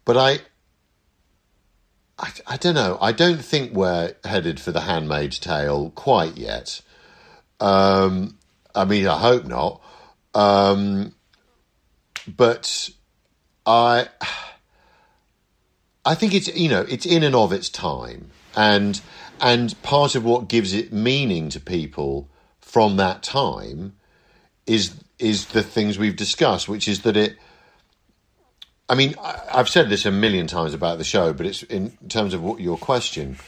But I, I, I don't know. I don't think we're headed for the Handmaid's Tale quite yet. Um, I mean, I hope not. Um, but I, I think it's you know it's in and of its time, and and part of what gives it meaning to people from that time is is the things we've discussed, which is that it. I mean, I've said this a million times about the show, but it's in terms of what your question.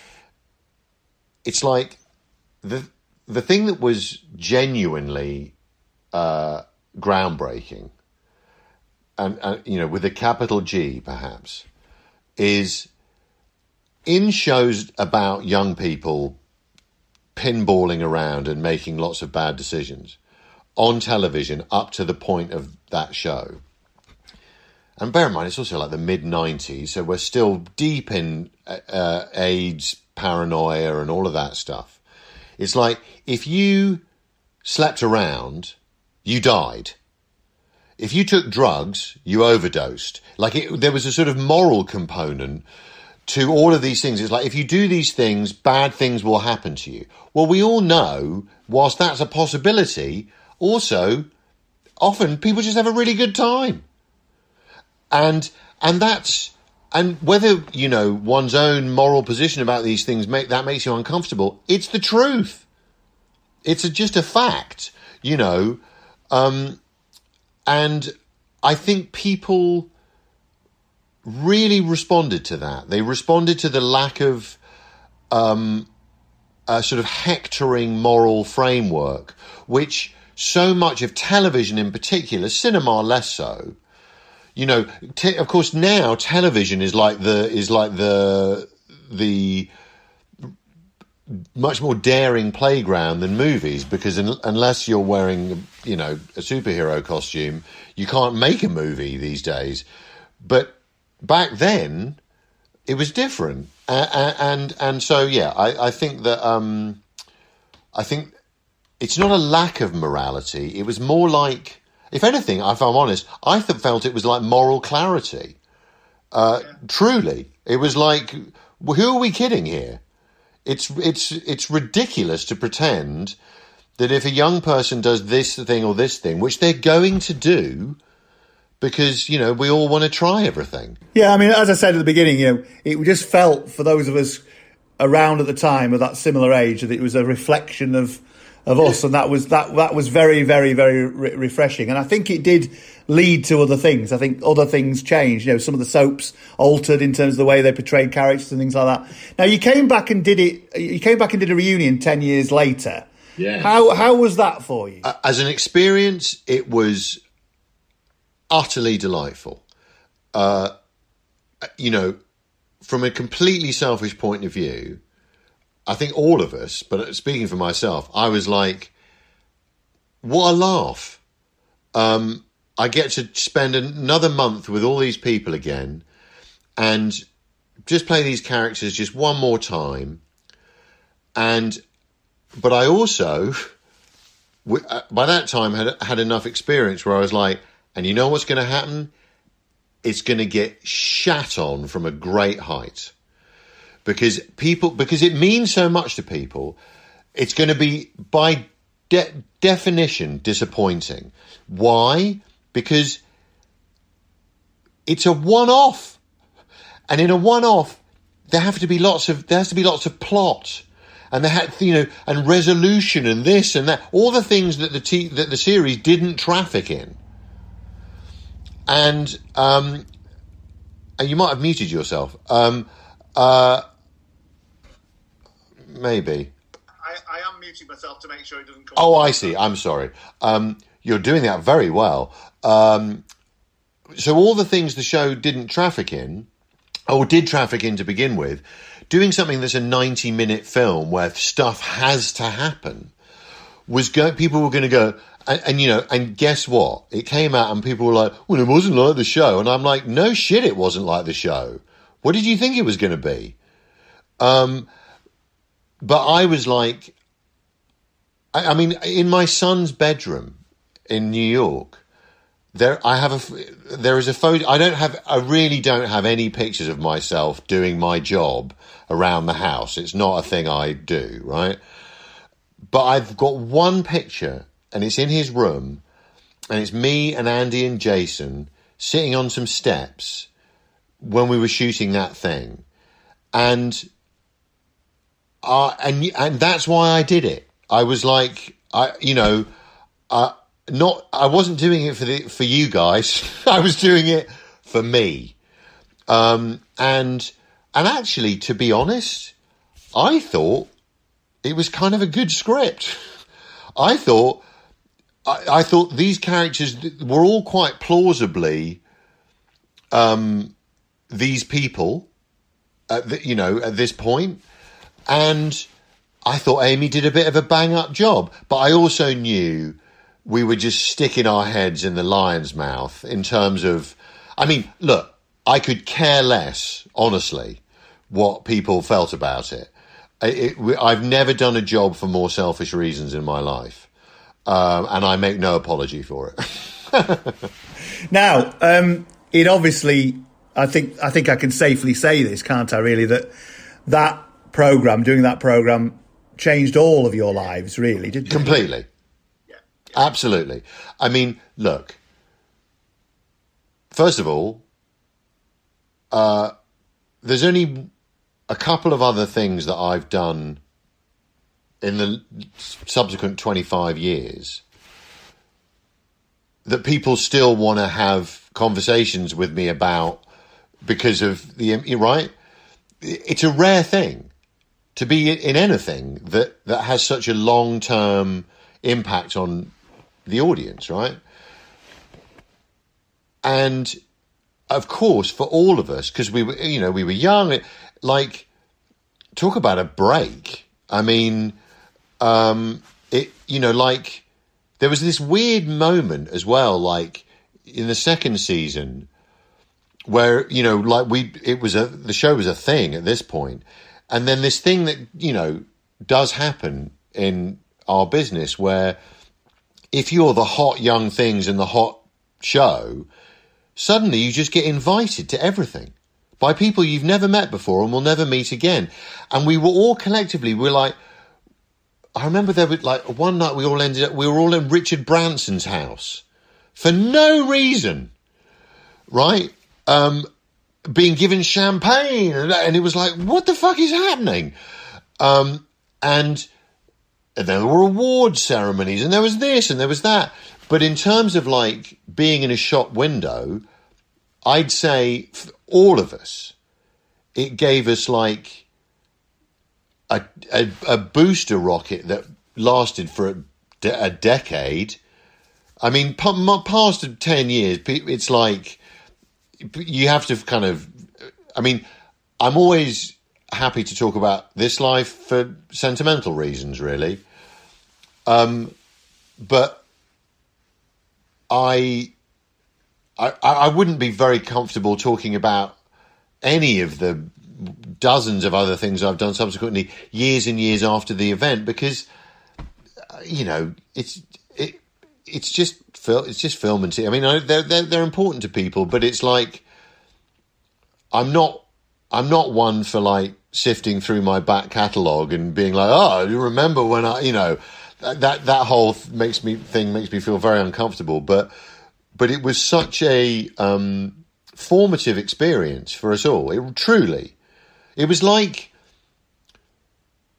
It's like the the thing that was genuinely uh, groundbreaking, and, and you know, with a capital G, perhaps, is in shows about young people pinballing around and making lots of bad decisions on television up to the point of that show. And bear in mind, it's also like the mid 90s, so we're still deep in uh, AIDS, paranoia, and all of that stuff. It's like if you slept around, you died. If you took drugs, you overdosed. Like it, there was a sort of moral component to all of these things. It's like if you do these things, bad things will happen to you. Well, we all know, whilst that's a possibility, also often people just have a really good time. And and that's and whether you know one's own moral position about these things make that makes you uncomfortable. It's the truth. It's a, just a fact, you know. Um, and I think people really responded to that. They responded to the lack of um, a sort of hectoring moral framework, which so much of television in particular, cinema less so, you know, te- of course now television is like the is like the the much more daring playground than movies because un- unless you're wearing you know a superhero costume you can't make a movie these days. But back then it was different. And and, and so yeah I, I think that um I think it's not a lack of morality. It was more like if anything if I'm honest I th- felt it was like moral clarity. Uh, truly it was like who are we kidding here it's it's it's ridiculous to pretend that if a young person does this thing or this thing, which they're going to do, because you know we all want to try everything. Yeah, I mean, as I said at the beginning, you know, it just felt for those of us around at the time of that similar age that it was a reflection of of us, and that was that that was very, very, very re- refreshing. And I think it did lead to other things. I think other things changed. You know, some of the soaps altered in terms of the way they portrayed characters and things like that. Now, you came back and did it. You came back and did a reunion ten years later. Yeah. How how was that for you? As an experience, it was utterly delightful. Uh, you know, from a completely selfish point of view, I think all of us, but speaking for myself, I was like, what a laugh. Um, I get to spend another month with all these people again and just play these characters just one more time. And, but I also, uh, by that time, had had enough experience where I was like, and you know what's going to happen? It's going to get shat on from a great height because people because it means so much to people. It's going to be by de- definition disappointing. Why? Because it's a one-off, and in a one-off, there have to be lots of there has to be lots of plot, and there had you know and resolution and this and that, all the things that the that the series didn't traffic in. And um, and you might have muted yourself. Um, uh, maybe. I, I am muting myself to make sure it doesn't come. Oh, I see. I'm sorry. Um, you're doing that very well. Um, so all the things the show didn't traffic in, or did traffic in to begin with, doing something that's a 90 minute film where stuff has to happen, was. People were going to go. And, and, you know, and guess what? It came out, and people were like, "Well, it wasn't like the show," and I'm like, "No shit, it wasn't like the show. What did you think it was going to be?" Um, but I was like, I, I, mean, in my son's bedroom in New York, there I have a there is a photo. I don't have. I really don't have any pictures of myself doing my job around the house. It's not a thing I do, right? But I've got one picture, and it's in his room, and it's me and Andy and Jason sitting on some steps when we were shooting that thing, and uh, and and that's why I did it. I was like, I you know, uh, not I wasn't doing it for the for you guys. I was doing it for me. Um, and and actually, to be honest, I thought it was kind of a good script. I thought I, I thought these characters were all quite plausibly um, these people. At the, you know, at this point, and I thought Amy did a bit of a bang up job, but I also knew we were just sticking our heads in the lion's mouth in terms of, I mean, look, I could care less, honestly, what people felt about it. it, it I've never done a job for more selfish reasons in my life, um, and I make no apology for it. now, um, it obviously, I think, I think I can safely say this, can't I? Really, that that program, doing that program, changed all of your lives, really, didn't it? Completely. Yeah. Absolutely. I mean, look. First of all, uh, there's only a couple of other things that I've done in the subsequent 25 years that people still want to have conversations with me about because of the right it's a rare thing to be in anything that that has such a long term impact on the audience, right? And of course, for all of us, because we were, you know, we were young. Like, talk about a break. I mean, um, it, you know, like there was this weird moment as well, like in the second season, where you know, like we, it was a the show was a thing at this point, and then this thing that you know does happen in our business where if you're the hot young things in the hot show, suddenly you just get invited to everything by people you've never met before and will never meet again. And we were all collectively, we we're like, I remember there was like one night we all ended up, we were all in Richard Branson's house for no reason, right? Um, being given champagne and, it was like, what the fuck is happening? Um, and, there were award ceremonies and there was this and there was that. But in terms of like being in a shop window, I'd say for all of us, it gave us like a, a, a booster rocket that lasted for a, a decade. I mean, pa- past 10 years, it's like you have to kind of. I mean, I'm always happy to talk about this life for sentimental reasons, really. Um, but I, I, I wouldn't be very comfortable talking about any of the dozens of other things I've done subsequently, years and years after the event, because uh, you know it's it it's just fil- it's just film and TV. I mean, I- they're they're they're important to people, but it's like I'm not I'm not one for like sifting through my back catalogue and being like, oh, you remember when I, you know, that that, that whole th- makes me thing makes me feel very uncomfortable. But but it was such a um, formative experience for us all. It truly, it was like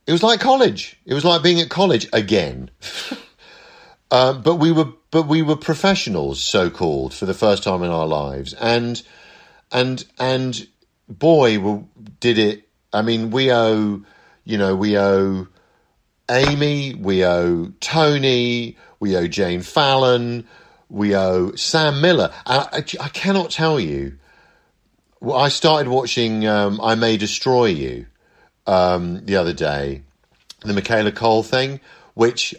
it was like college. It was like being at college again. Uh, but we were but we were professionals, so called, for the first time in our lives, and and and boy, we did it. I mean, we owe you know we owe Amy, we owe Tony, we owe Jane Fallon, we owe Sam Miller. I, I, I cannot tell you. Well, I started watching um, I May Destroy You um, the other day, the Michaela Coel thing, which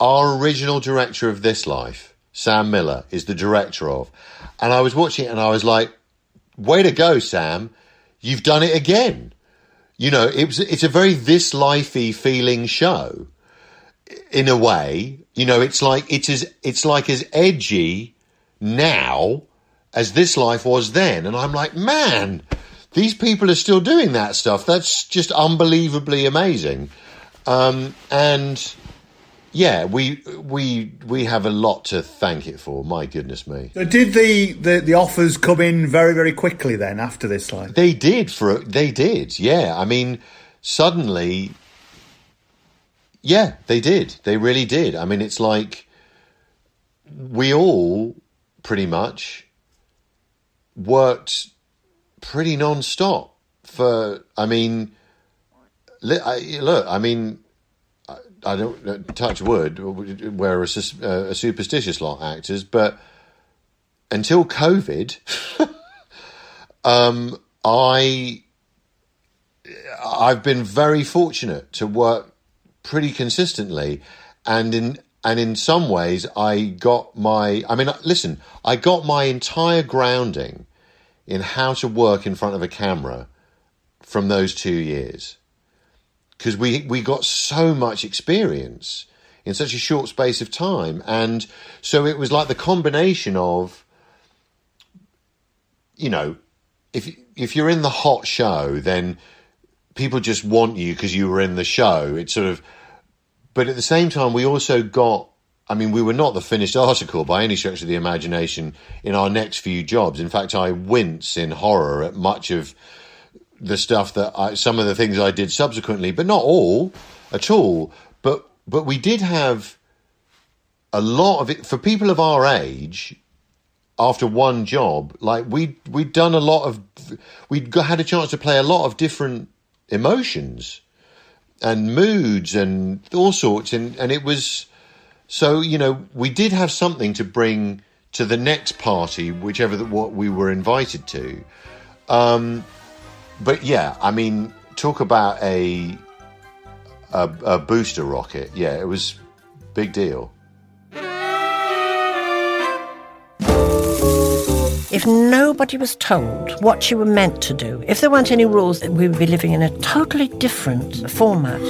our original director of This Life, Sam Miller, is the director of. And I was watching it and I was like, way to go, Sam. You've done it again. You know, it was, it's a very This Lifey feeling show in a way. You know, it's like, it's as, it's like as edgy now as This Life was then. And I'm like, man, these people are still doing that stuff. That's just unbelievably amazing. Um, and yeah, we we we have a lot to thank it for. My goodness me, did the, the, the offers come in very, very quickly then after this life? they did for they did. Yeah, I mean, suddenly, yeah, they did. They really did. I mean, it's like we all pretty much worked pretty non-stop for. I mean, look, I mean. I don't uh, touch wood. We're a, uh, a superstitious lot actors, but until COVID, um, I I've been very fortunate to work pretty consistently, and in and in some ways, I got my. I mean, listen, I got my entire grounding in how to work in front of a camera from those two years because we we got so much experience in such a short space of time, and so it was like the combination of, you know, if if you're in the hot show, then people just want you because you were in the show. It's sort of, but at the same time, we also got. I mean, we were not the finished article by any stretch of the imagination in our next few jobs. In fact, I wince in horror at much of the stuff that I, some of the things I did subsequently, but not all at all. But but we did have a lot of it for people of our age. After one job, like we we'd done a lot of, we'd had a chance to play a lot of different emotions and moods and all sorts, and and it was so you know we did have something to bring to the next party, whichever the, what we were invited to. Um, but yeah, I mean, talk about a, a a booster rocket. Yeah, it was big deal. If nobody was told what you were meant to do, if there weren't any rules, we would be living in a totally different format.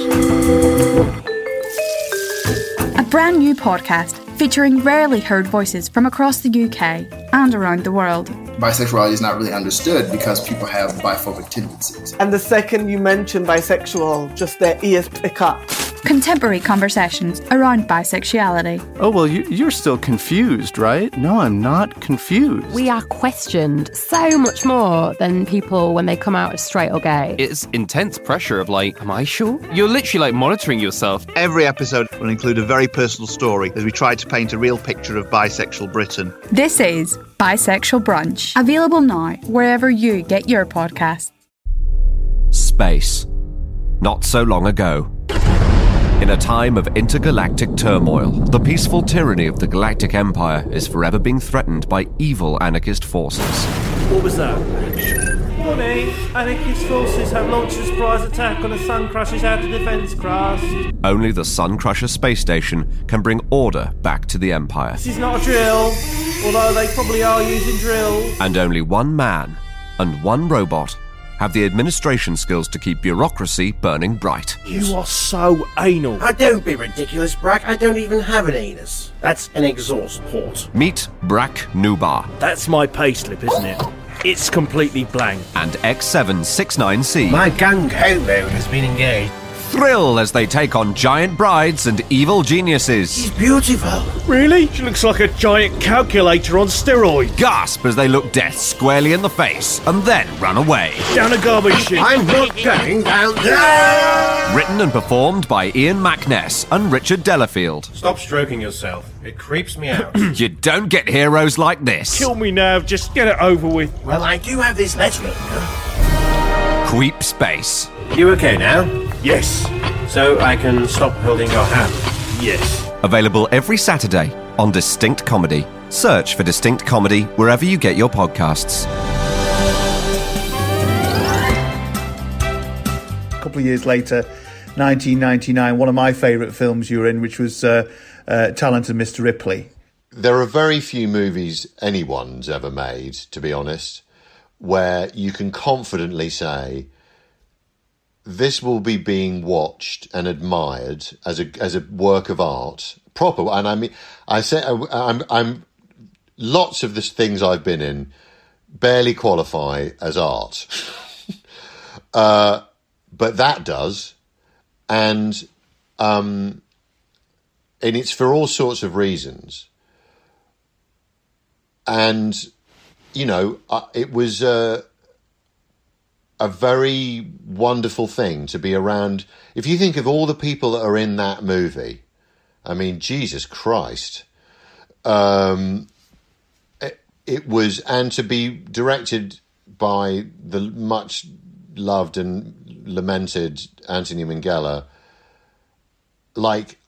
A brand new podcast featuring rarely heard voices from across the UK and around the world. Bisexuality is not really understood because people have biphobic tendencies. And the second you mention bisexual, just their ears pick up. Contemporary conversations around bisexuality. Oh, well, you, you're still confused, right? No, I'm not confused. We are questioned so much more than people when they come out as straight or gay. It's intense pressure of like, am I sure? You're literally like monitoring yourself. Every episode will include a very personal story as we try to paint a real picture of bisexual Britain. This is Bisexual Brunch, available now wherever you get your podcasts. Space. Not so long ago. In a time of intergalactic turmoil, the peaceful tyranny of the Galactic Empire is forever being threatened by evil anarchist forces. What was that? Morning. Anarchist forces have launched a surprise attack on the Sun Crusher's outer defense craft. Only the Sun Crusher space station can bring order back to the Empire. This is not a drill, although they probably are using drills. And only one man and one robot have the administration skills to keep bureaucracy burning bright. You are so anal. Oh, don't be ridiculous, Brack. I don't even have an anus. That's an exhaust port. Meet Brack Nubar That's my payslip, isn't it? It's completely blank. and X769C. My gang ho mode has been engaged. Thrill as they take on giant brides and evil geniuses. She's beautiful. Really? She looks like a giant calculator on steroids. Gasp as they look death squarely in the face and then run away. Down a garbage chute. I'm not going down there. Written and performed by Ian Mackness and Richard Delafield. Stop stroking yourself. It creeps me out. You don't get heroes like this. Kill me now. Just get it over with. well, I do have this letter opener. Queep Space. You okay now? Yes. So I can stop holding your hand. Yes. Available every Saturday on Distinct Comedy. Search for Distinct Comedy wherever you get your podcasts. A couple of years later, 1999, one of my favourite films you were in, which was uh, uh, Talented Mr. Ripley. There are very few movies anyone's ever made, to be honest, where you can confidently say this will be being watched and admired as a as a work of art, proper. And I mean, I say I'm I'm lots of the things I've been in barely qualify as art, uh, but that does, and um, and it's for all sorts of reasons. And you know, uh, it was uh, a very wonderful thing to be around. If you think of all the people that are in that movie, I mean, Jesus Christ. Um, it, it was, and to be directed by the much loved and lamented Anthony Minghella, like,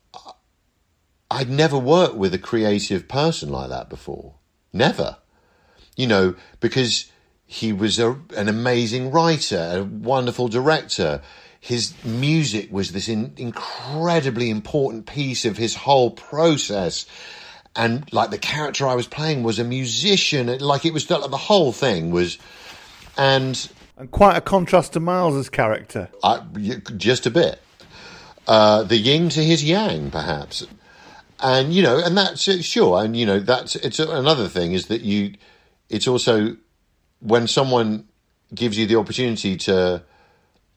I'd never worked with a creative person like that before. Never. You know, because he was a, an amazing writer, a wonderful director. His music was this in, incredibly important piece of his whole process. And like the character I was playing was a musician. Like it was like the whole thing was, and And quite a contrast to Miles's character. I, just a bit. Uh, the yin to his yang, perhaps. And, you know, and that's sure. And, you know, that's it's another thing is that you, it's also when someone gives you the opportunity to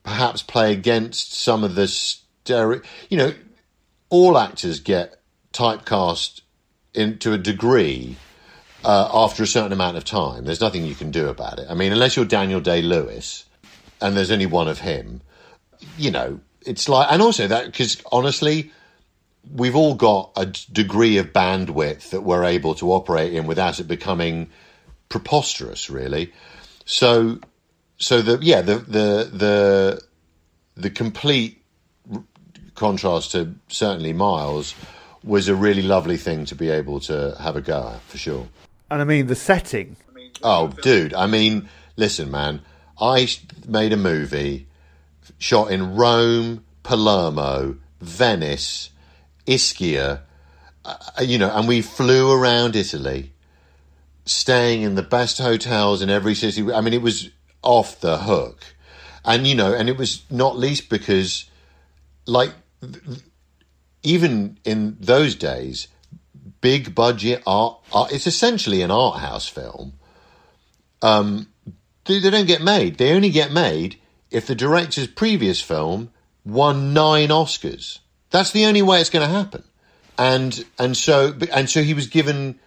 perhaps play against some of the stere- you know, all actors get typecast in, to a degree uh, after a certain amount of time. There's nothing you can do about it. I mean, unless you're Daniel Day Lewis, and there's only one of him, you know, it's like, and also that because honestly, we've all got a degree of bandwidth that we're able to operate in without it becoming preposterous, really. So, so the yeah, the the the the complete contrast to certainly Miles was a really lovely thing to be able to have a go at for sure. And I mean the setting. Oh, dude! I mean, listen, man. I made a movie shot in Rome, Palermo, Venice, Ischia, uh, you know, and we flew around Italy, staying in the best hotels in every city. I mean, it was off the hook, and you know, and it was not least because, like, even in those days, big budget art, art it's essentially an art house film. Um, they, they don't get made. They only get made if the director's previous film won nine Oscars. That's the only way it's going to happen. And and so and so he was given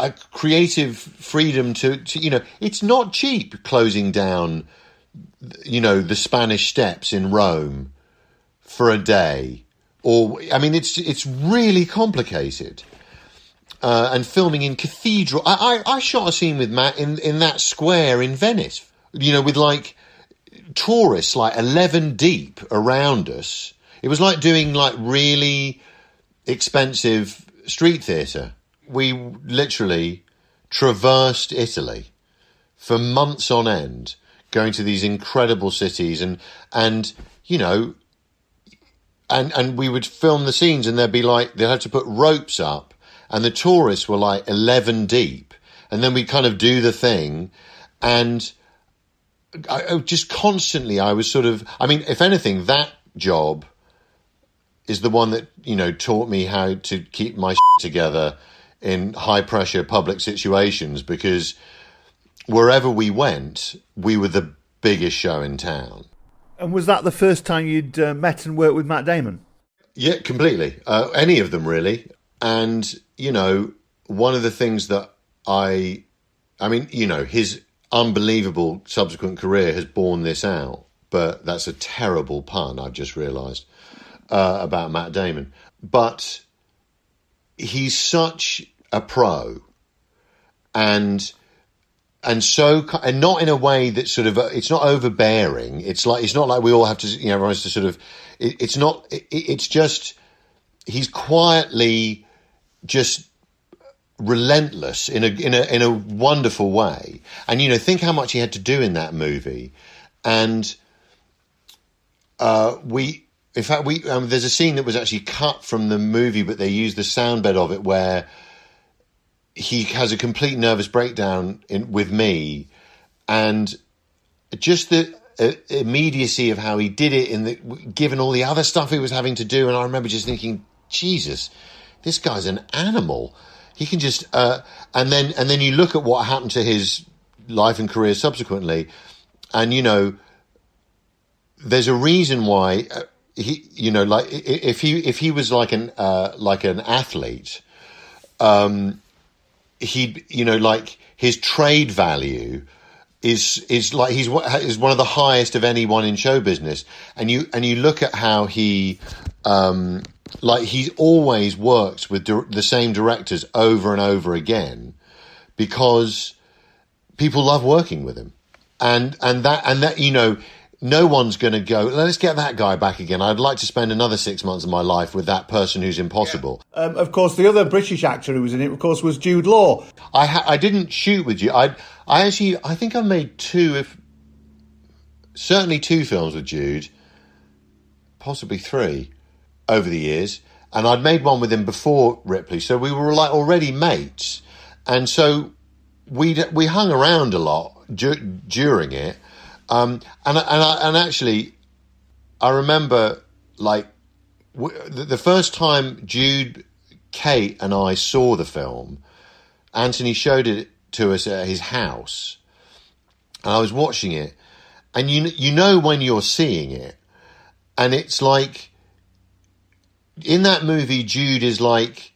a creative freedom to, to you know it's not cheap closing down you know the Spanish Steps in Rome for a day or I mean it's it's really complicated. Uh, and filming in cathedral. I, I, I shot a scene with Matt in, in that square in Venice, you know, with like tourists like 11 deep around us. It was like doing like really expensive street theatre. We literally traversed Italy for months on end, going to these incredible cities and, and, you know, and, and we would film the scenes and there'd be like, they'd have to put ropes up and the tourists were like 11 deep. And then we kind of do the thing. And I, just constantly, I was sort of, I mean, if anything, that job is the one that, you know, taught me how to keep my together in high pressure public situations because wherever we went, we were the biggest show in town. And was that the first time you'd uh, met and worked with Matt Damon? Yeah, completely. Uh, any of them, really. And, you know, one of the things that I, I mean, you know, his unbelievable subsequent career has borne this out, but that's a terrible pun, I've just realised, uh, about Matt Damon. But he's such a pro and and so and not in a way that sort of uh, it's not overbearing it's like it's not like we all have to you know everyone has to sort of it, it's not it, it's just he's quietly just relentless in a in a in a wonderful way. And you know, think how much he had to do in that movie. And uh, we, in fact, we um, there's a scene that was actually cut from the movie, but they used the sound bed of it where he has a complete nervous breakdown in, with me, and just the uh, immediacy of how he did it, in the given all the other stuff he was having to do, and I remember just thinking, Jesus, this guy's an animal. He can just uh, and then and then you look at what happened to his life and career subsequently, and you know there's a reason why uh, he you know like if he if he was like an uh, like an athlete, um, he you know like his trade value is is like he's is one of the highest of anyone in show business, and you and you look at how he um, like he always works with di- the same directors over and over again because people love working with him. And and that and that you know no one's going to go let's get that guy back again. I'd like to spend another six months of my life with that person who's impossible. Yeah. um, of course the other british actor who was in it of course was jude law. I ha- i didn't shoot with you. I i actually i think i made two if certainly two films with jude possibly three over the years, and I'd made one with him before Ripley, so we were like already mates, and so we we hung around a lot du- during it, um, and and and actually, I remember like the first time Jude, Cate, and I saw the film, Anthony showed it to us at his house, and I was watching it, and you you know when you're seeing it, and it's like in that movie, Jude is like,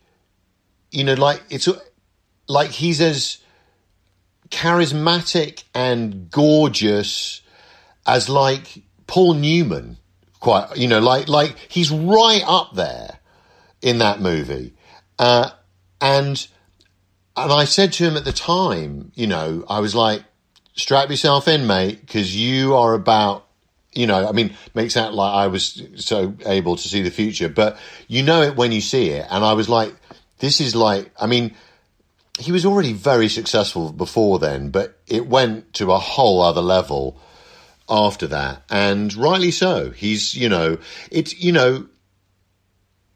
you know, like it's like he's as charismatic and gorgeous as like Paul Newman. Quite, you know, like like he's right up there in that movie, uh, and and I said to him at the time, you know, I was like, strap yourself in, mate, because you are about you know, I mean, makes out like I was so able to see the future, but you know it when you see it. And I was like, this is like, I mean, he was already very successful before then, but it went to a whole other level after that. And rightly so. He's, you know, it's, you know,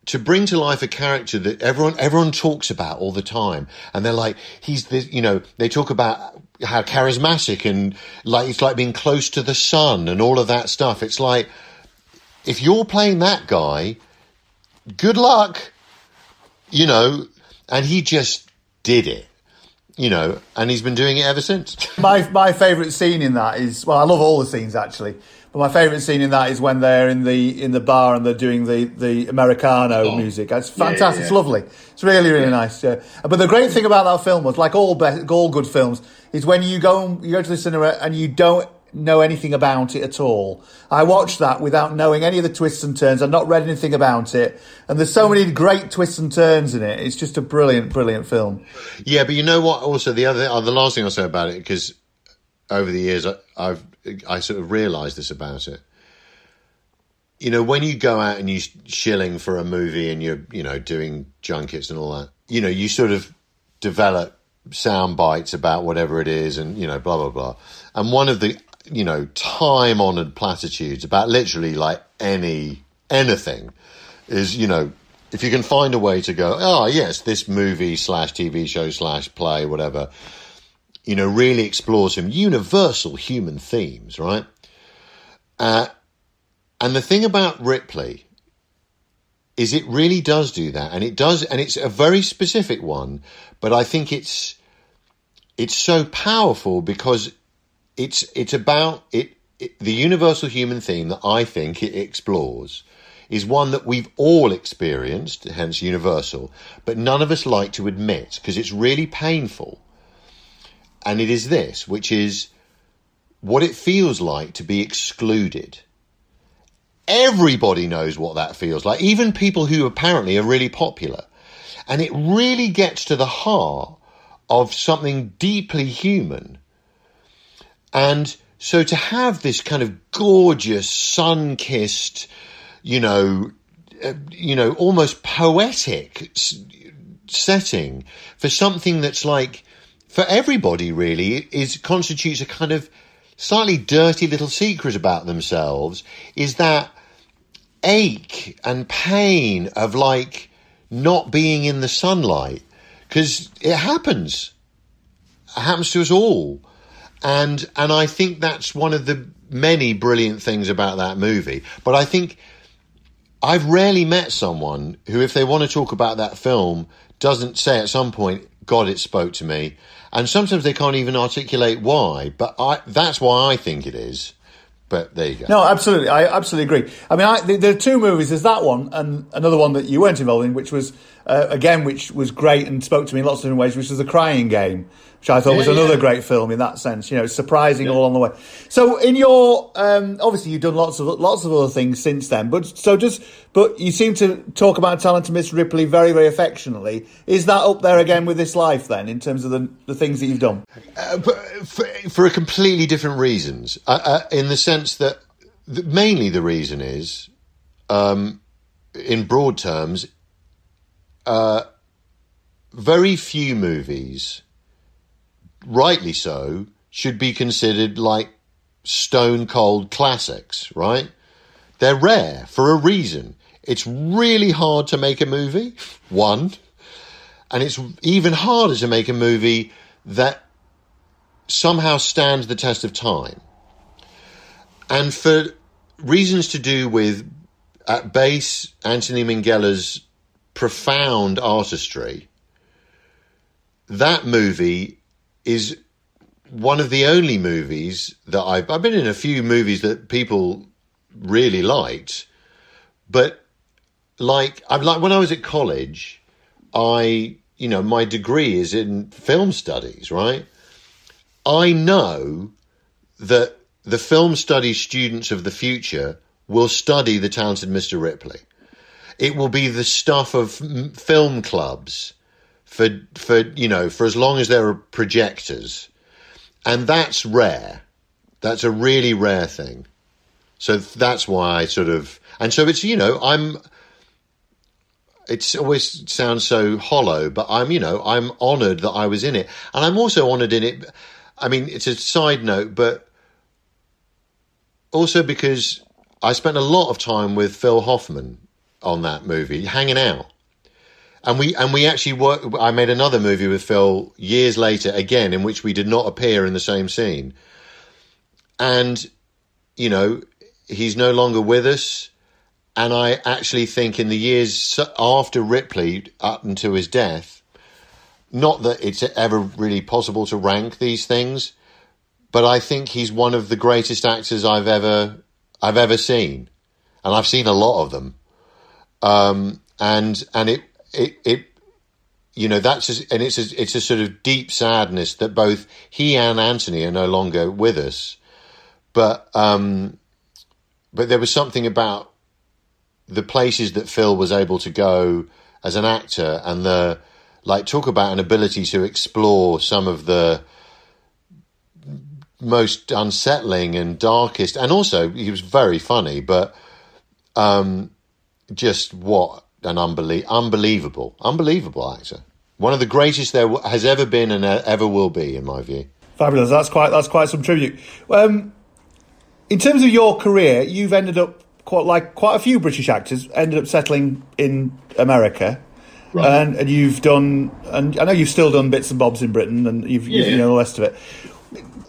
to bring to life a character that everyone everyone talks about all the time, and they're like, he's this, you know, they talk about how charismatic and like it's like being close to the sun and all of that stuff. It's like if you're playing that guy, good luck, you know. And he just did it, you know, and he's been doing it ever since. my my favourite scene in that is well, I love all the scenes actually, but my favourite scene in that is when they're in the in the bar and they're doing the the Americano Oh. music. It's Yeah, yeah, fantastic. yeah. It's lovely. It's really really nice. Yeah. But the great thing about that film was, like all be- all good films, is when you go you go to the cinema and you don't know anything about it at all. I watched that without knowing any of the twists and turns. I've not read anything about it, and there's so many great twists and turns in it. It's just a brilliant brilliant film. Yeah, but you know what? Also, the other, uh, the last thing I'll say about it, because over the years I, I've I sort of realised this about it. You know, when you go out and you shilling for a movie and you're, you know, doing junkets and all that, you know, you sort of develop sound bites about whatever it is and, you know, blah, blah, blah. And one of the, you know, time honoured platitudes about literally like any, anything is, you know, if you can find a way to go, oh, yes, this movie slash TV show slash play, whatever, you know, really explores some universal human themes, right? Uh, and the thing about Ripley is it really does do that, and it does, and it's a very specific one, but I think it's it's so powerful because it's it's about it, it the universal human theme that I think it explores is one that we've all experienced, hence universal, but none of us like to admit because it's really painful. And it is this, which is what it feels like to be excluded. Everybody knows what that feels like, even people who apparently are really popular. And it really gets to the heart of something deeply human. And so to have this kind of gorgeous, sun kissed, you know, uh, you know, almost poetic s- setting for something that's like, for everybody really, is constitutes a kind of slightly dirty little secret about themselves, is that ache and pain of like not being in the sunlight. Because it happens. It happens to us all and and I think that's one of the many brilliant things about that movie but I think I've rarely met someone who if they want to talk about that film doesn't say at some point god it spoke to me and sometimes they can't even articulate why but I that's why I think it is but there you go No, absolutely. I absolutely agree. I mean, I, there are two movies. There's that one and another one that you weren't involved in, which was, uh, again, which was great and spoke to me in lots of different ways, which was The Crying Game, which I thought was another yeah. great film in that sense. You know, surprising all on the way. So in your, um, obviously you've done lots of, lots of other things since then, but so just, but you seem to talk about Talented Mr. Ripley very, very affectionately. Is that up there again with this life then, in terms of the, the things that you've done? Uh, but for, for a completely different reasons. Uh, uh, in the sense that the, mainly the reason is, um, in broad terms, uh, very few movies, rightly so, should be considered like stone cold classics, right? They're rare for a reason. It's really hard to make a movie, one, and it's even harder to make a movie that somehow stands the test of time. And for reasons to do with, at base, Anthony Minghella's profound artistry, that movie is one of the only movies that I've, I've been in a few movies that people really liked, but like, I'm like when I was at college, I, you know, my degree is in film studies, right? I know that the film studies students of the future will study the talented Mr. Ripley. It will be the stuff of film clubs for for you know for as long as there are projectors, and that's rare. That's a really rare thing. So that's why I sort of, and so it's you know I'm. It's always sounds so hollow, but I'm you know I'm honoured that I was in it, and I'm also honoured in it. I mean, it's a side note, but also because I spent a lot of time with Phil Hoffman on that movie, hanging out. And we and we actually worked. I made another movie with Phil years later, again, in which we did not appear in the same scene. And you know, he's no longer with us. And I actually think in the years after Ripley, up until his death, not that it's ever really possible to rank these things, but I think he's one of the greatest actors I've ever I've ever seen, and I've seen a lot of them. Um, and and it it it you know that's and it's a, it's a sort of deep sadness that both he and Anthony are no longer with us, but um, but there was something about the places that Phil was able to go as an actor and the like talk about an ability to explore some of the most unsettling and darkest and also he was very funny but um just what an unbelie- unbelievable unbelievable actor one of the greatest there has ever been and ever will be in my view fabulous that's quite that's quite some tribute um in terms of your career you've ended up quite like quite a few british actors ended up settling in america Right. And, and you've done, and I know you've still done bits and bobs in Britain, and you've, yeah. you know the rest of it.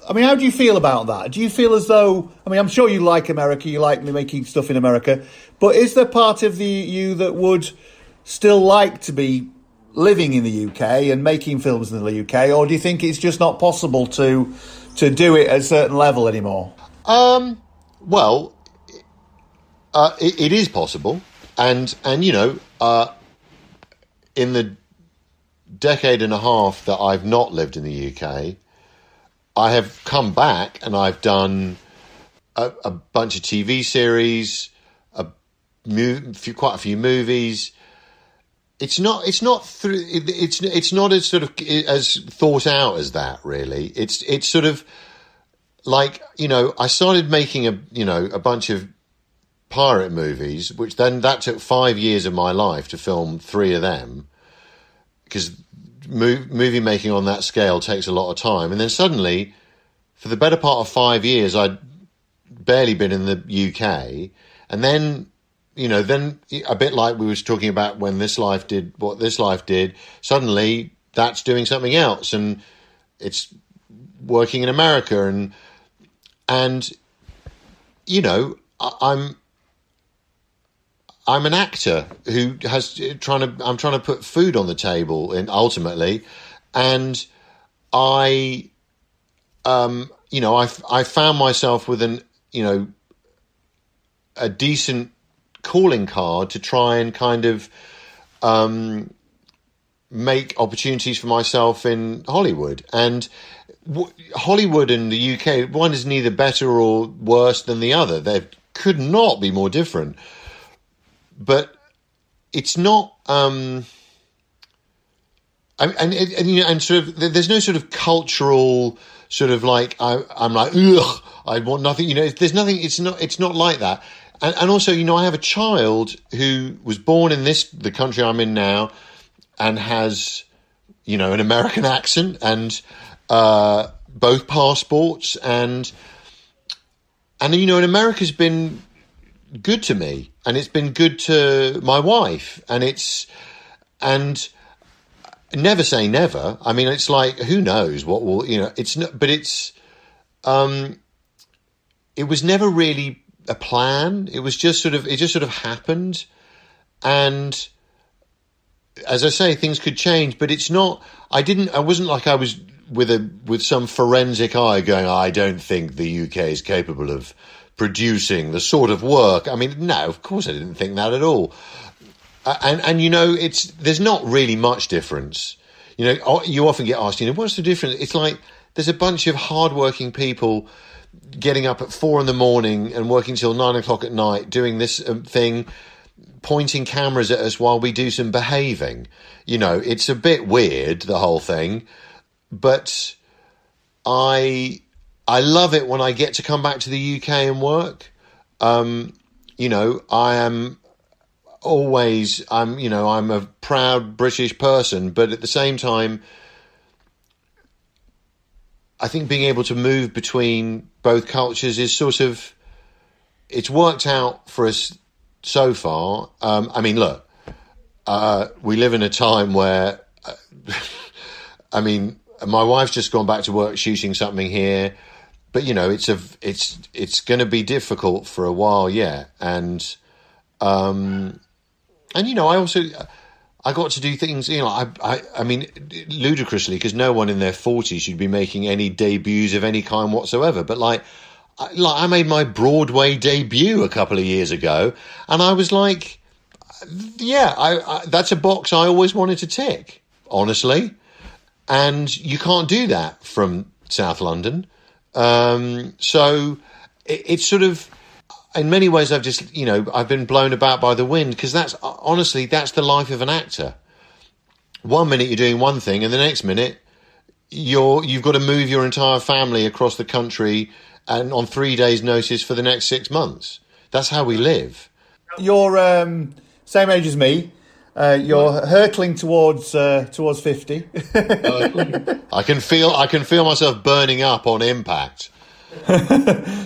I mean, how do you feel about that? Do you feel as though, I mean, I'm sure you like America, you like making stuff in America, but is there part of the you that would still like to be living in the UK and making films in the UK, or do you think it's just not possible to to do it at a certain level anymore? Um, well, uh, it, it is possible, and and you know, uh, in the decade and a half that I've not lived in the UK, I have come back and I've done a, a bunch of TV series, a few, quite a few movies. It's not. It's not through. It's it's not as sort of as thought out as that. Really, it's it's sort of like you know. I started making a you know a bunch of pirate movies, which then that took five years of my life to film three of them because movie making on that scale takes a lot of time. And then suddenly, for the better part of five years, I'd barely been in the UK. And then, you know, then a bit like we was talking about when this life did what this life did, suddenly that's doing something else. And it's working in America and, and, you know, I'm, I'm an actor who has trying to. I'm trying to put food on the table, and ultimately, and I, um, you know, I I found myself with an you know a decent calling card to try and kind of um, make opportunities for myself in Hollywood and. Hollywood and the UK, one is neither better or worse than the other. They could not be more different but it's not. Um, and, and, and, you know, and sort of, there's no sort of cultural sort of like I, am like, ugh, I want nothing. You know, there's nothing. It's not. It's not like that. And, and also, you know, I have a child who was born in this the country I'm in now, and has, you know, an American accent and uh, both passports and and you know, and America's been good to me and it's been good to my wife and it's and never say never. I mean it's like who knows what will you know it's not but it's um it was never really a plan. It was just sort of it just sort of happened. And as i say things could change but it's not i didn't i wasn't like i was with a with some forensic eye going i don't think the uk is capable of producing the sort of work. I mean, no, of course I didn't think that at all. Uh, and and you know, it's there's not really much difference. You know, you often get asked, you know, what's the difference? It's like there's a bunch of hardworking people getting up at four in the morning and working till nine o'clock at night, doing this um, thing, pointing cameras at us while we do some behaving. You know, it's a bit weird the whole thing, but I I love it when I get to come back to the UK and work. um, you know, I am always, I'm, you know, I'm a proud British person, but at the same time, I think being able to move between both cultures is sort of, it's worked out for us so far. Um, I mean, look, uh, we live in a time where, uh, I mean, my wife's just gone back to work shooting something here, but you know, it's a, it's, it's going to be difficult for a while, yeah, and, um, and you know, I also, I got to do things, you know, I, I, I mean, ludicrously, because no one in their forties should be making any debuts of any kind whatsoever, but like, I, like I made my Broadway debut a couple of years ago, and I was like, yeah, I, I, that's a box I always wanted to tick, honestly. And you can't do that from South London. Um, so it, it's sort of, in many ways, I've just, you know, I've been blown about by the wind because that's honestly, that's the life of an actor. One minute you're doing one thing, and the next minute you're you've got to move your entire family across the country and on three days' notice for the next six months. That's how we live. You're um, same age as me. Uh, you're hurtling towards uh, towards fifty. I can feel I can feel myself burning up on impact.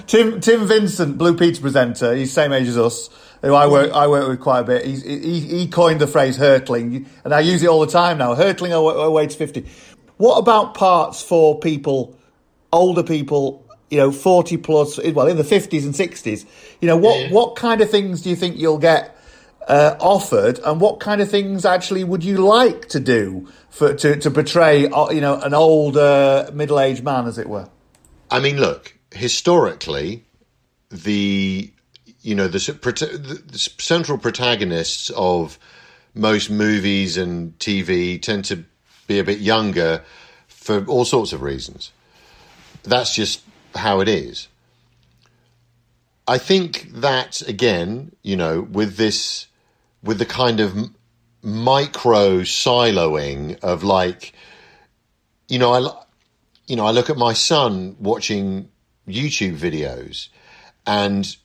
Tim Tim Vincent, Blue Peter presenter. He's same age as us. Who I work I work with quite a bit. He's, he he coined the phrase hurtling, and I use it all the time now. Hurtling away to fifty. What about parts for people, older people? You know, forty plus. Well, in the fifties and sixties. You know, what what kind of things do you think you'll get? Uh, offered, and what kind of things actually would you like to do for to, to portray, uh, you know, an old uh, middle aged man, as it were? I mean, look, historically, the you know the, the central protagonists of most movies and TV tend to be a bit younger for all sorts of reasons. That's just how it is. I think that again, you know, with this with the kind of micro siloing of like, you know, I, you know, I look at my son watching YouTube videos, and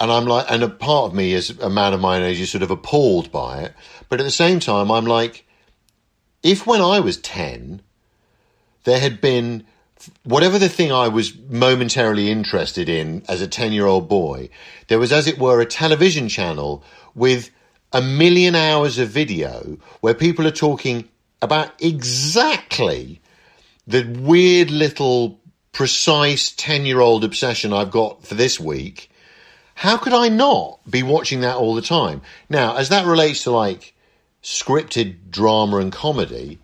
and I'm like, and a part of me as a man of my own age is sort of appalled by it, but at the same time, I'm like, if when I was ten, there had been whatever the thing I was momentarily interested in as a 10 year old boy, there was, as it were, a television channel with a million hours of video where people are talking about exactly the weird little precise 10 year old obsession I've got for this week. How could I not be watching that all the time? Now, as that relates to like scripted drama and comedy,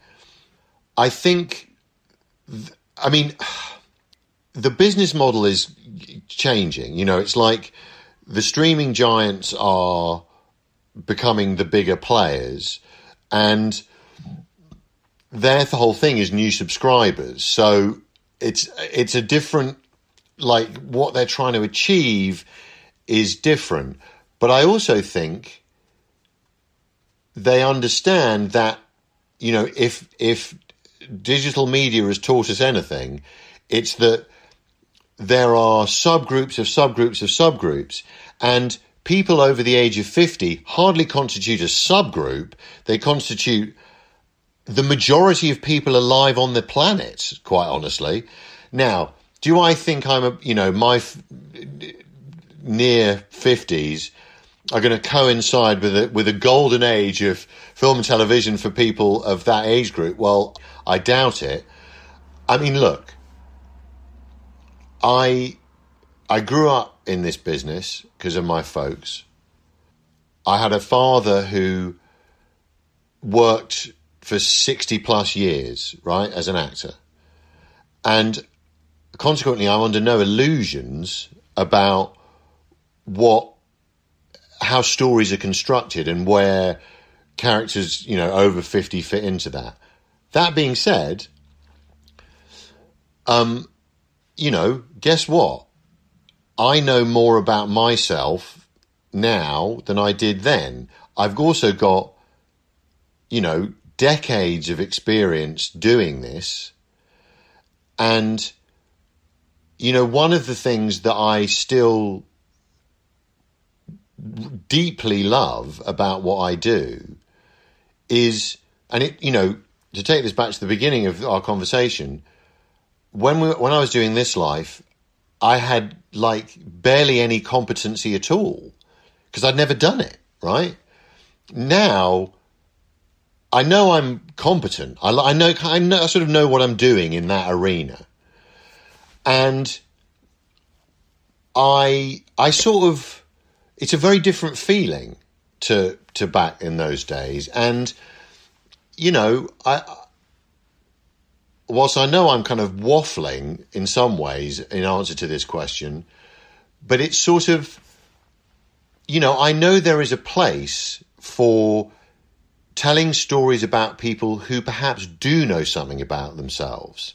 I think, th- I mean, the business model is changing. You know, it's like the streaming giants are becoming the bigger players, and their the whole thing is new subscribers. So it's it's a different like what they're trying to achieve is different. But I also think they understand that you know if if digital media has taught us anything, it's that there are subgroups of subgroups of subgroups, and people over the age of 50 hardly constitute a subgroup, they constitute the majority of people alive on the planet, quite honestly. Now, do I think I'm a, you know, my f- near 50s are going to coincide with a, with a golden age of film and television for people of that age group? Well, I doubt it. I mean, look, I I grew up in this business because of my folks. I had a father who worked for 60 plus years, right, as an actor. And consequently, I'm under no illusions about what, how stories are constructed and where characters, you know, over 50 fit into that. That being said, um, you know, guess what? I know more about myself now than I did then. I've also got, you know, decades of experience doing this. And, you know, one of the things that I still deeply love about what I do is, and it, you know, to take this back to the beginning of our conversation, when we, when I was doing this life, I had like barely any competency at all because I'd never done it. Right now, I know I'm competent. I, I know I know I sort of know what I'm doing in that arena, and I I sort of it's a very different feeling to to back in those days, and you know I whilst I know I'm kind of waffling in some ways in answer to this question, but it's sort of, you know, I know there is a place for telling stories about people who perhaps do know something about themselves.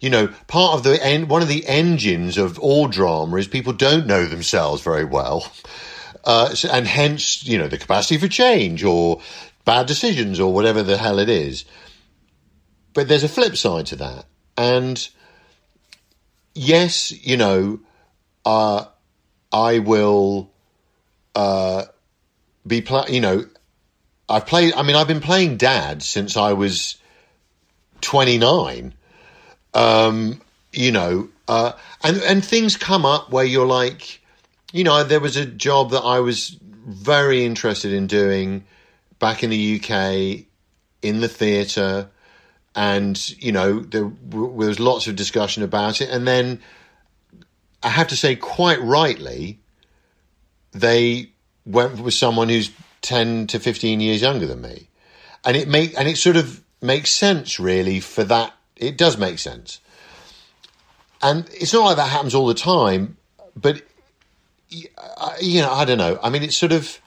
You know, part of the en- one of the engines of all drama is people don't know themselves very well, uh, and hence, you know, the capacity for change or bad decisions or whatever the hell it is. But there's a flip side to that, and yes, you know, uh, I will uh, be pla- You know, I've played. I mean, I've been playing dad since I was twenty nine. Um, you know, uh, and and things come up where you're like, you know, there was a job that I was very interested in doing back in the UK in the theatre, and you know there, w- was lots of discussion about it, and then I have to say, quite rightly, they went with someone who's ten to fifteen years younger than me, and it make and it sort of makes sense really for that. It does make sense, and it's not like that happens all the time, but you know, I don't know. I mean, it's sort of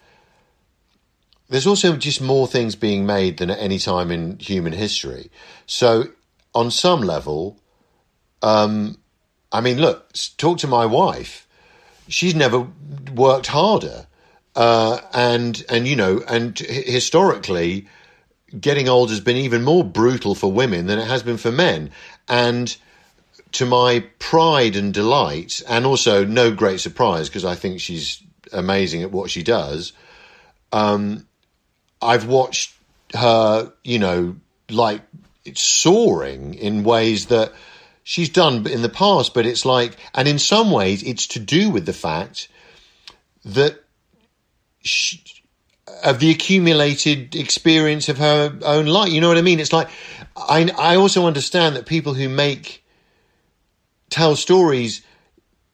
there's also just more things being made than at any time in human history. So, on some level, um, I mean, look, talk to my wife. She's never worked harder, uh, and and you know, and historically, getting old has been even more brutal for women than it has been for men, and to my pride and delight, and also no great surprise because I think she's amazing at what she does. Um, I've watched her, you know, like soaring in ways that she's done in the past, but it's like, and in some ways, it's to do with the fact that she, of the accumulated experience of her own life. You know what I mean? It's like, I, I also understand that people who make, tell stories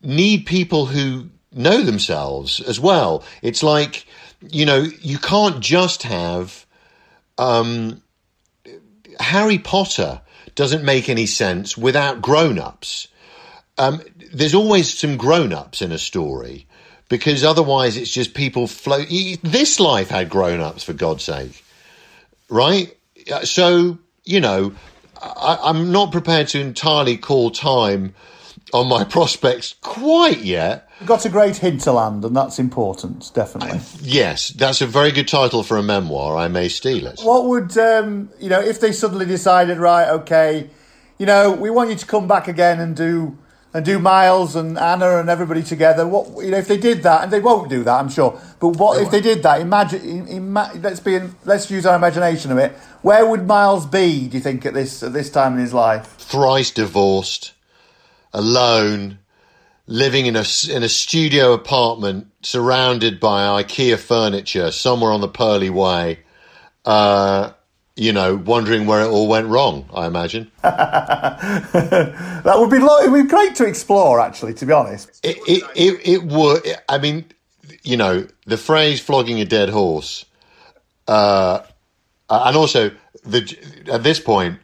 need people who know themselves as well. It's like, you know, you can't just have um, Harry Potter doesn't make any sense without grown ups. Um, there's always some grown ups in a story because otherwise it's just people float. This life had grown ups, for God's sake, right? Uh, So, you know, I, I'm not prepared to entirely call time on my prospects quite yet. You've got a great hinterland, and that's important, definitely. Yes, that's a very good title for a memoir. I may steal it. What would um, you know if they suddenly decided, right? Okay, you know, we want you to come back again and do and do Miles and Anna and everybody together. What you know if they did that, and they won't do that, I'm sure. But what if they did that? Imagine, ima- let's be, in, let's use our imagination a bit. Where would Miles be? Do you think at this at this time in his life? Thrice divorced, alone, living in a in a studio apartment, surrounded by IKEA furniture, somewhere on the Pearly Way. Uh, you know, wondering where it all went wrong. I imagine. That would be lo- it would be great to explore, actually. To be honest, It, it, it, it would. I mean, you know, the phrase "flogging a dead horse," uh, and also the at this point,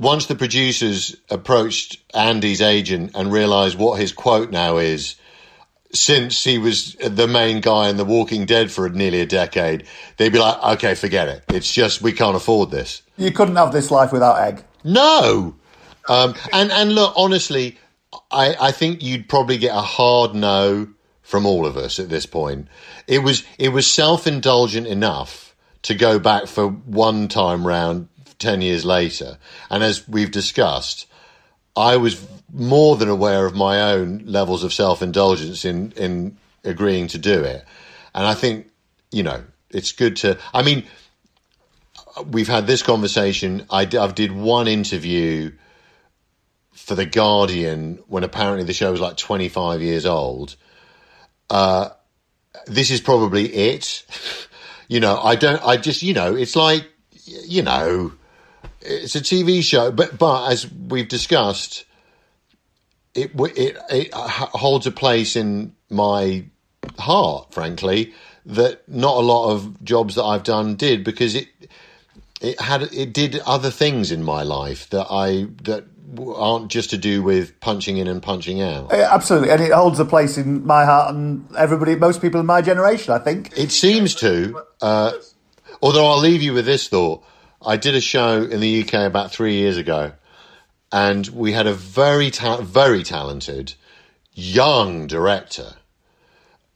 once the producers approached Andy's agent and realised what his quote now is, since he was the main guy in The Walking Dead for nearly a decade, they'd be like, "Okay, forget it. It's just we can't afford this." you couldn't have this life without Egg. No. Um, and and look, honestly, I, I think you'd probably get a hard no from all of us at this point. It was it was self indulgent enough to go back for one time round ten years later, and as we've discussed, I was more than aware of my own levels of self indulgence in in agreeing to do it, and I think you know it's good to. I mean, we've had this conversation. I I've did one interview for the Guardian when apparently the show was like 25 years old. Uh, this is probably it. you know, I don't. I just you know, it's like you know, it's a TV show, but but as we've discussed, it it it holds a place in my heart, frankly, that not a lot of jobs that I've done did because it it had it did other things in my life that I that aren't just to do with punching in and punching out. Absolutely, and it holds a place in my heart and everybody, most people in my generation, I think. It seems to. Uh, although I'll leave you with this thought. I did a show in the UK about three years ago, and we had a very ta- very talented young director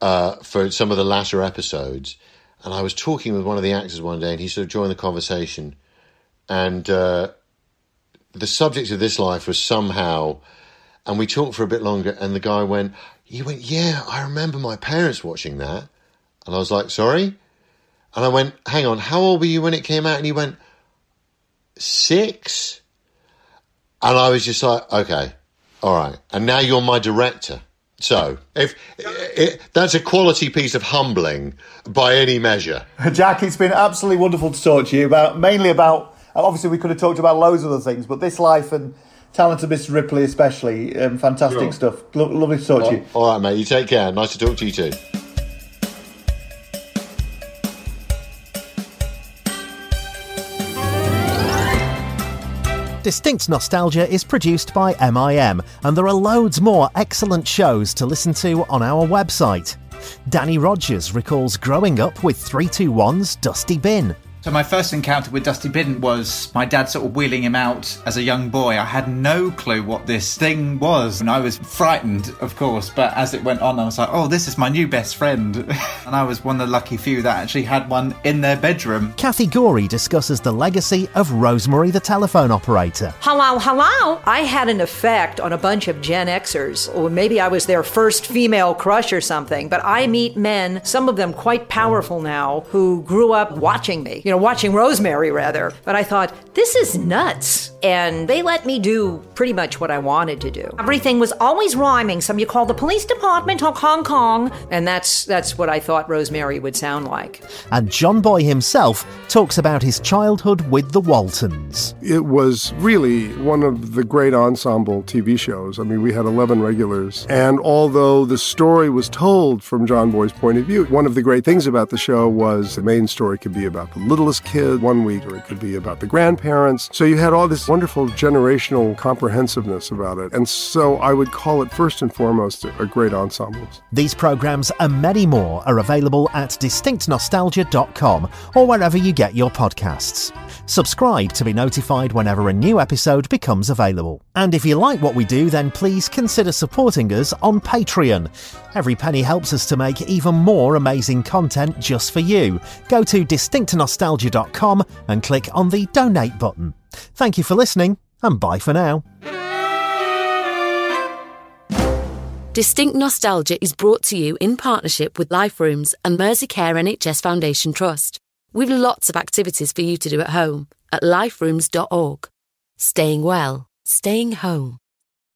uh, for some of the latter episodes. And I was talking with one of the actors one day, and he sort of joined the conversation. And uh, the subject of this life was somehow, and we talked for a bit longer. And the guy went, he went, yeah, I remember my parents watching that. And I was like, sorry. And I went, hang on, how old were you when it came out? And he went, six. And I was just like, okay, all right. And now you're my director. So, if it, that's a quality piece of humbling by any measure. Jack, it's been absolutely wonderful to talk to you about mainly about. Obviously, we could have talked about loads of other things, but this life and Talented Mr. Ripley, especially, um, fantastic Sure. stuff. Lo- lovely to talk to you. All right, mate. You take care. Nice to talk to you too. Distinct Nostalgia is produced by MIM, and there are loads more excellent shows to listen to on our website. Danny Rogers recalls growing up with 321's Dusty Bin. So my first encounter with Dusty Bin was my dad sort of wheeling him out as a young boy. I had no clue what this thing was, and I was frightened, of course. But as it went on, I was like, "Oh, this is my new best friend," and I was one of the lucky few that actually had one in their bedroom. Kathy Gori discusses the legacy of Rosemary the telephone operator. Hello, hello. I had an effect on a bunch of Gen Xers, or maybe I was their first female crush or something. But I meet men, some of them quite powerful now, who grew up watching me, you know, watching Rosemary rather. But I thought, this is nuts. And they let me do pretty much what I wanted to do. Everything was always rhyming. Some you call the police department of Hong Kong. And that's that's what I thought Rosemary would sound like. And John Boy himself talks about his childhood with the Waltons. It was really one of the great ensemble TV shows. I mean, we had 11 regulars. And although the story was told from John Boy's point of view, one of the great things about the show was the main story could be about the littlest kid one week, or it could be about the grandparents. So you had all this wonderful generational comprehensiveness about it. And so I would call it first and foremost a great ensemble. These programs and many more are available at distinctnostalgia.com or wherever you get your podcasts. Subscribe to be notified whenever a new episode becomes available. And if you like what we do, then please consider supporting us on Patreon. Every penny helps us to make even more amazing content just for you. Go to distinctnostalgia.com and click on the donate button. Thank you for listening, and bye for now. Distinct Nostalgia is brought to you in partnership with Life Rooms and Merseycare NHS Foundation Trust. We've lots of activities for you to do at home at liferooms.org. Staying well, staying home.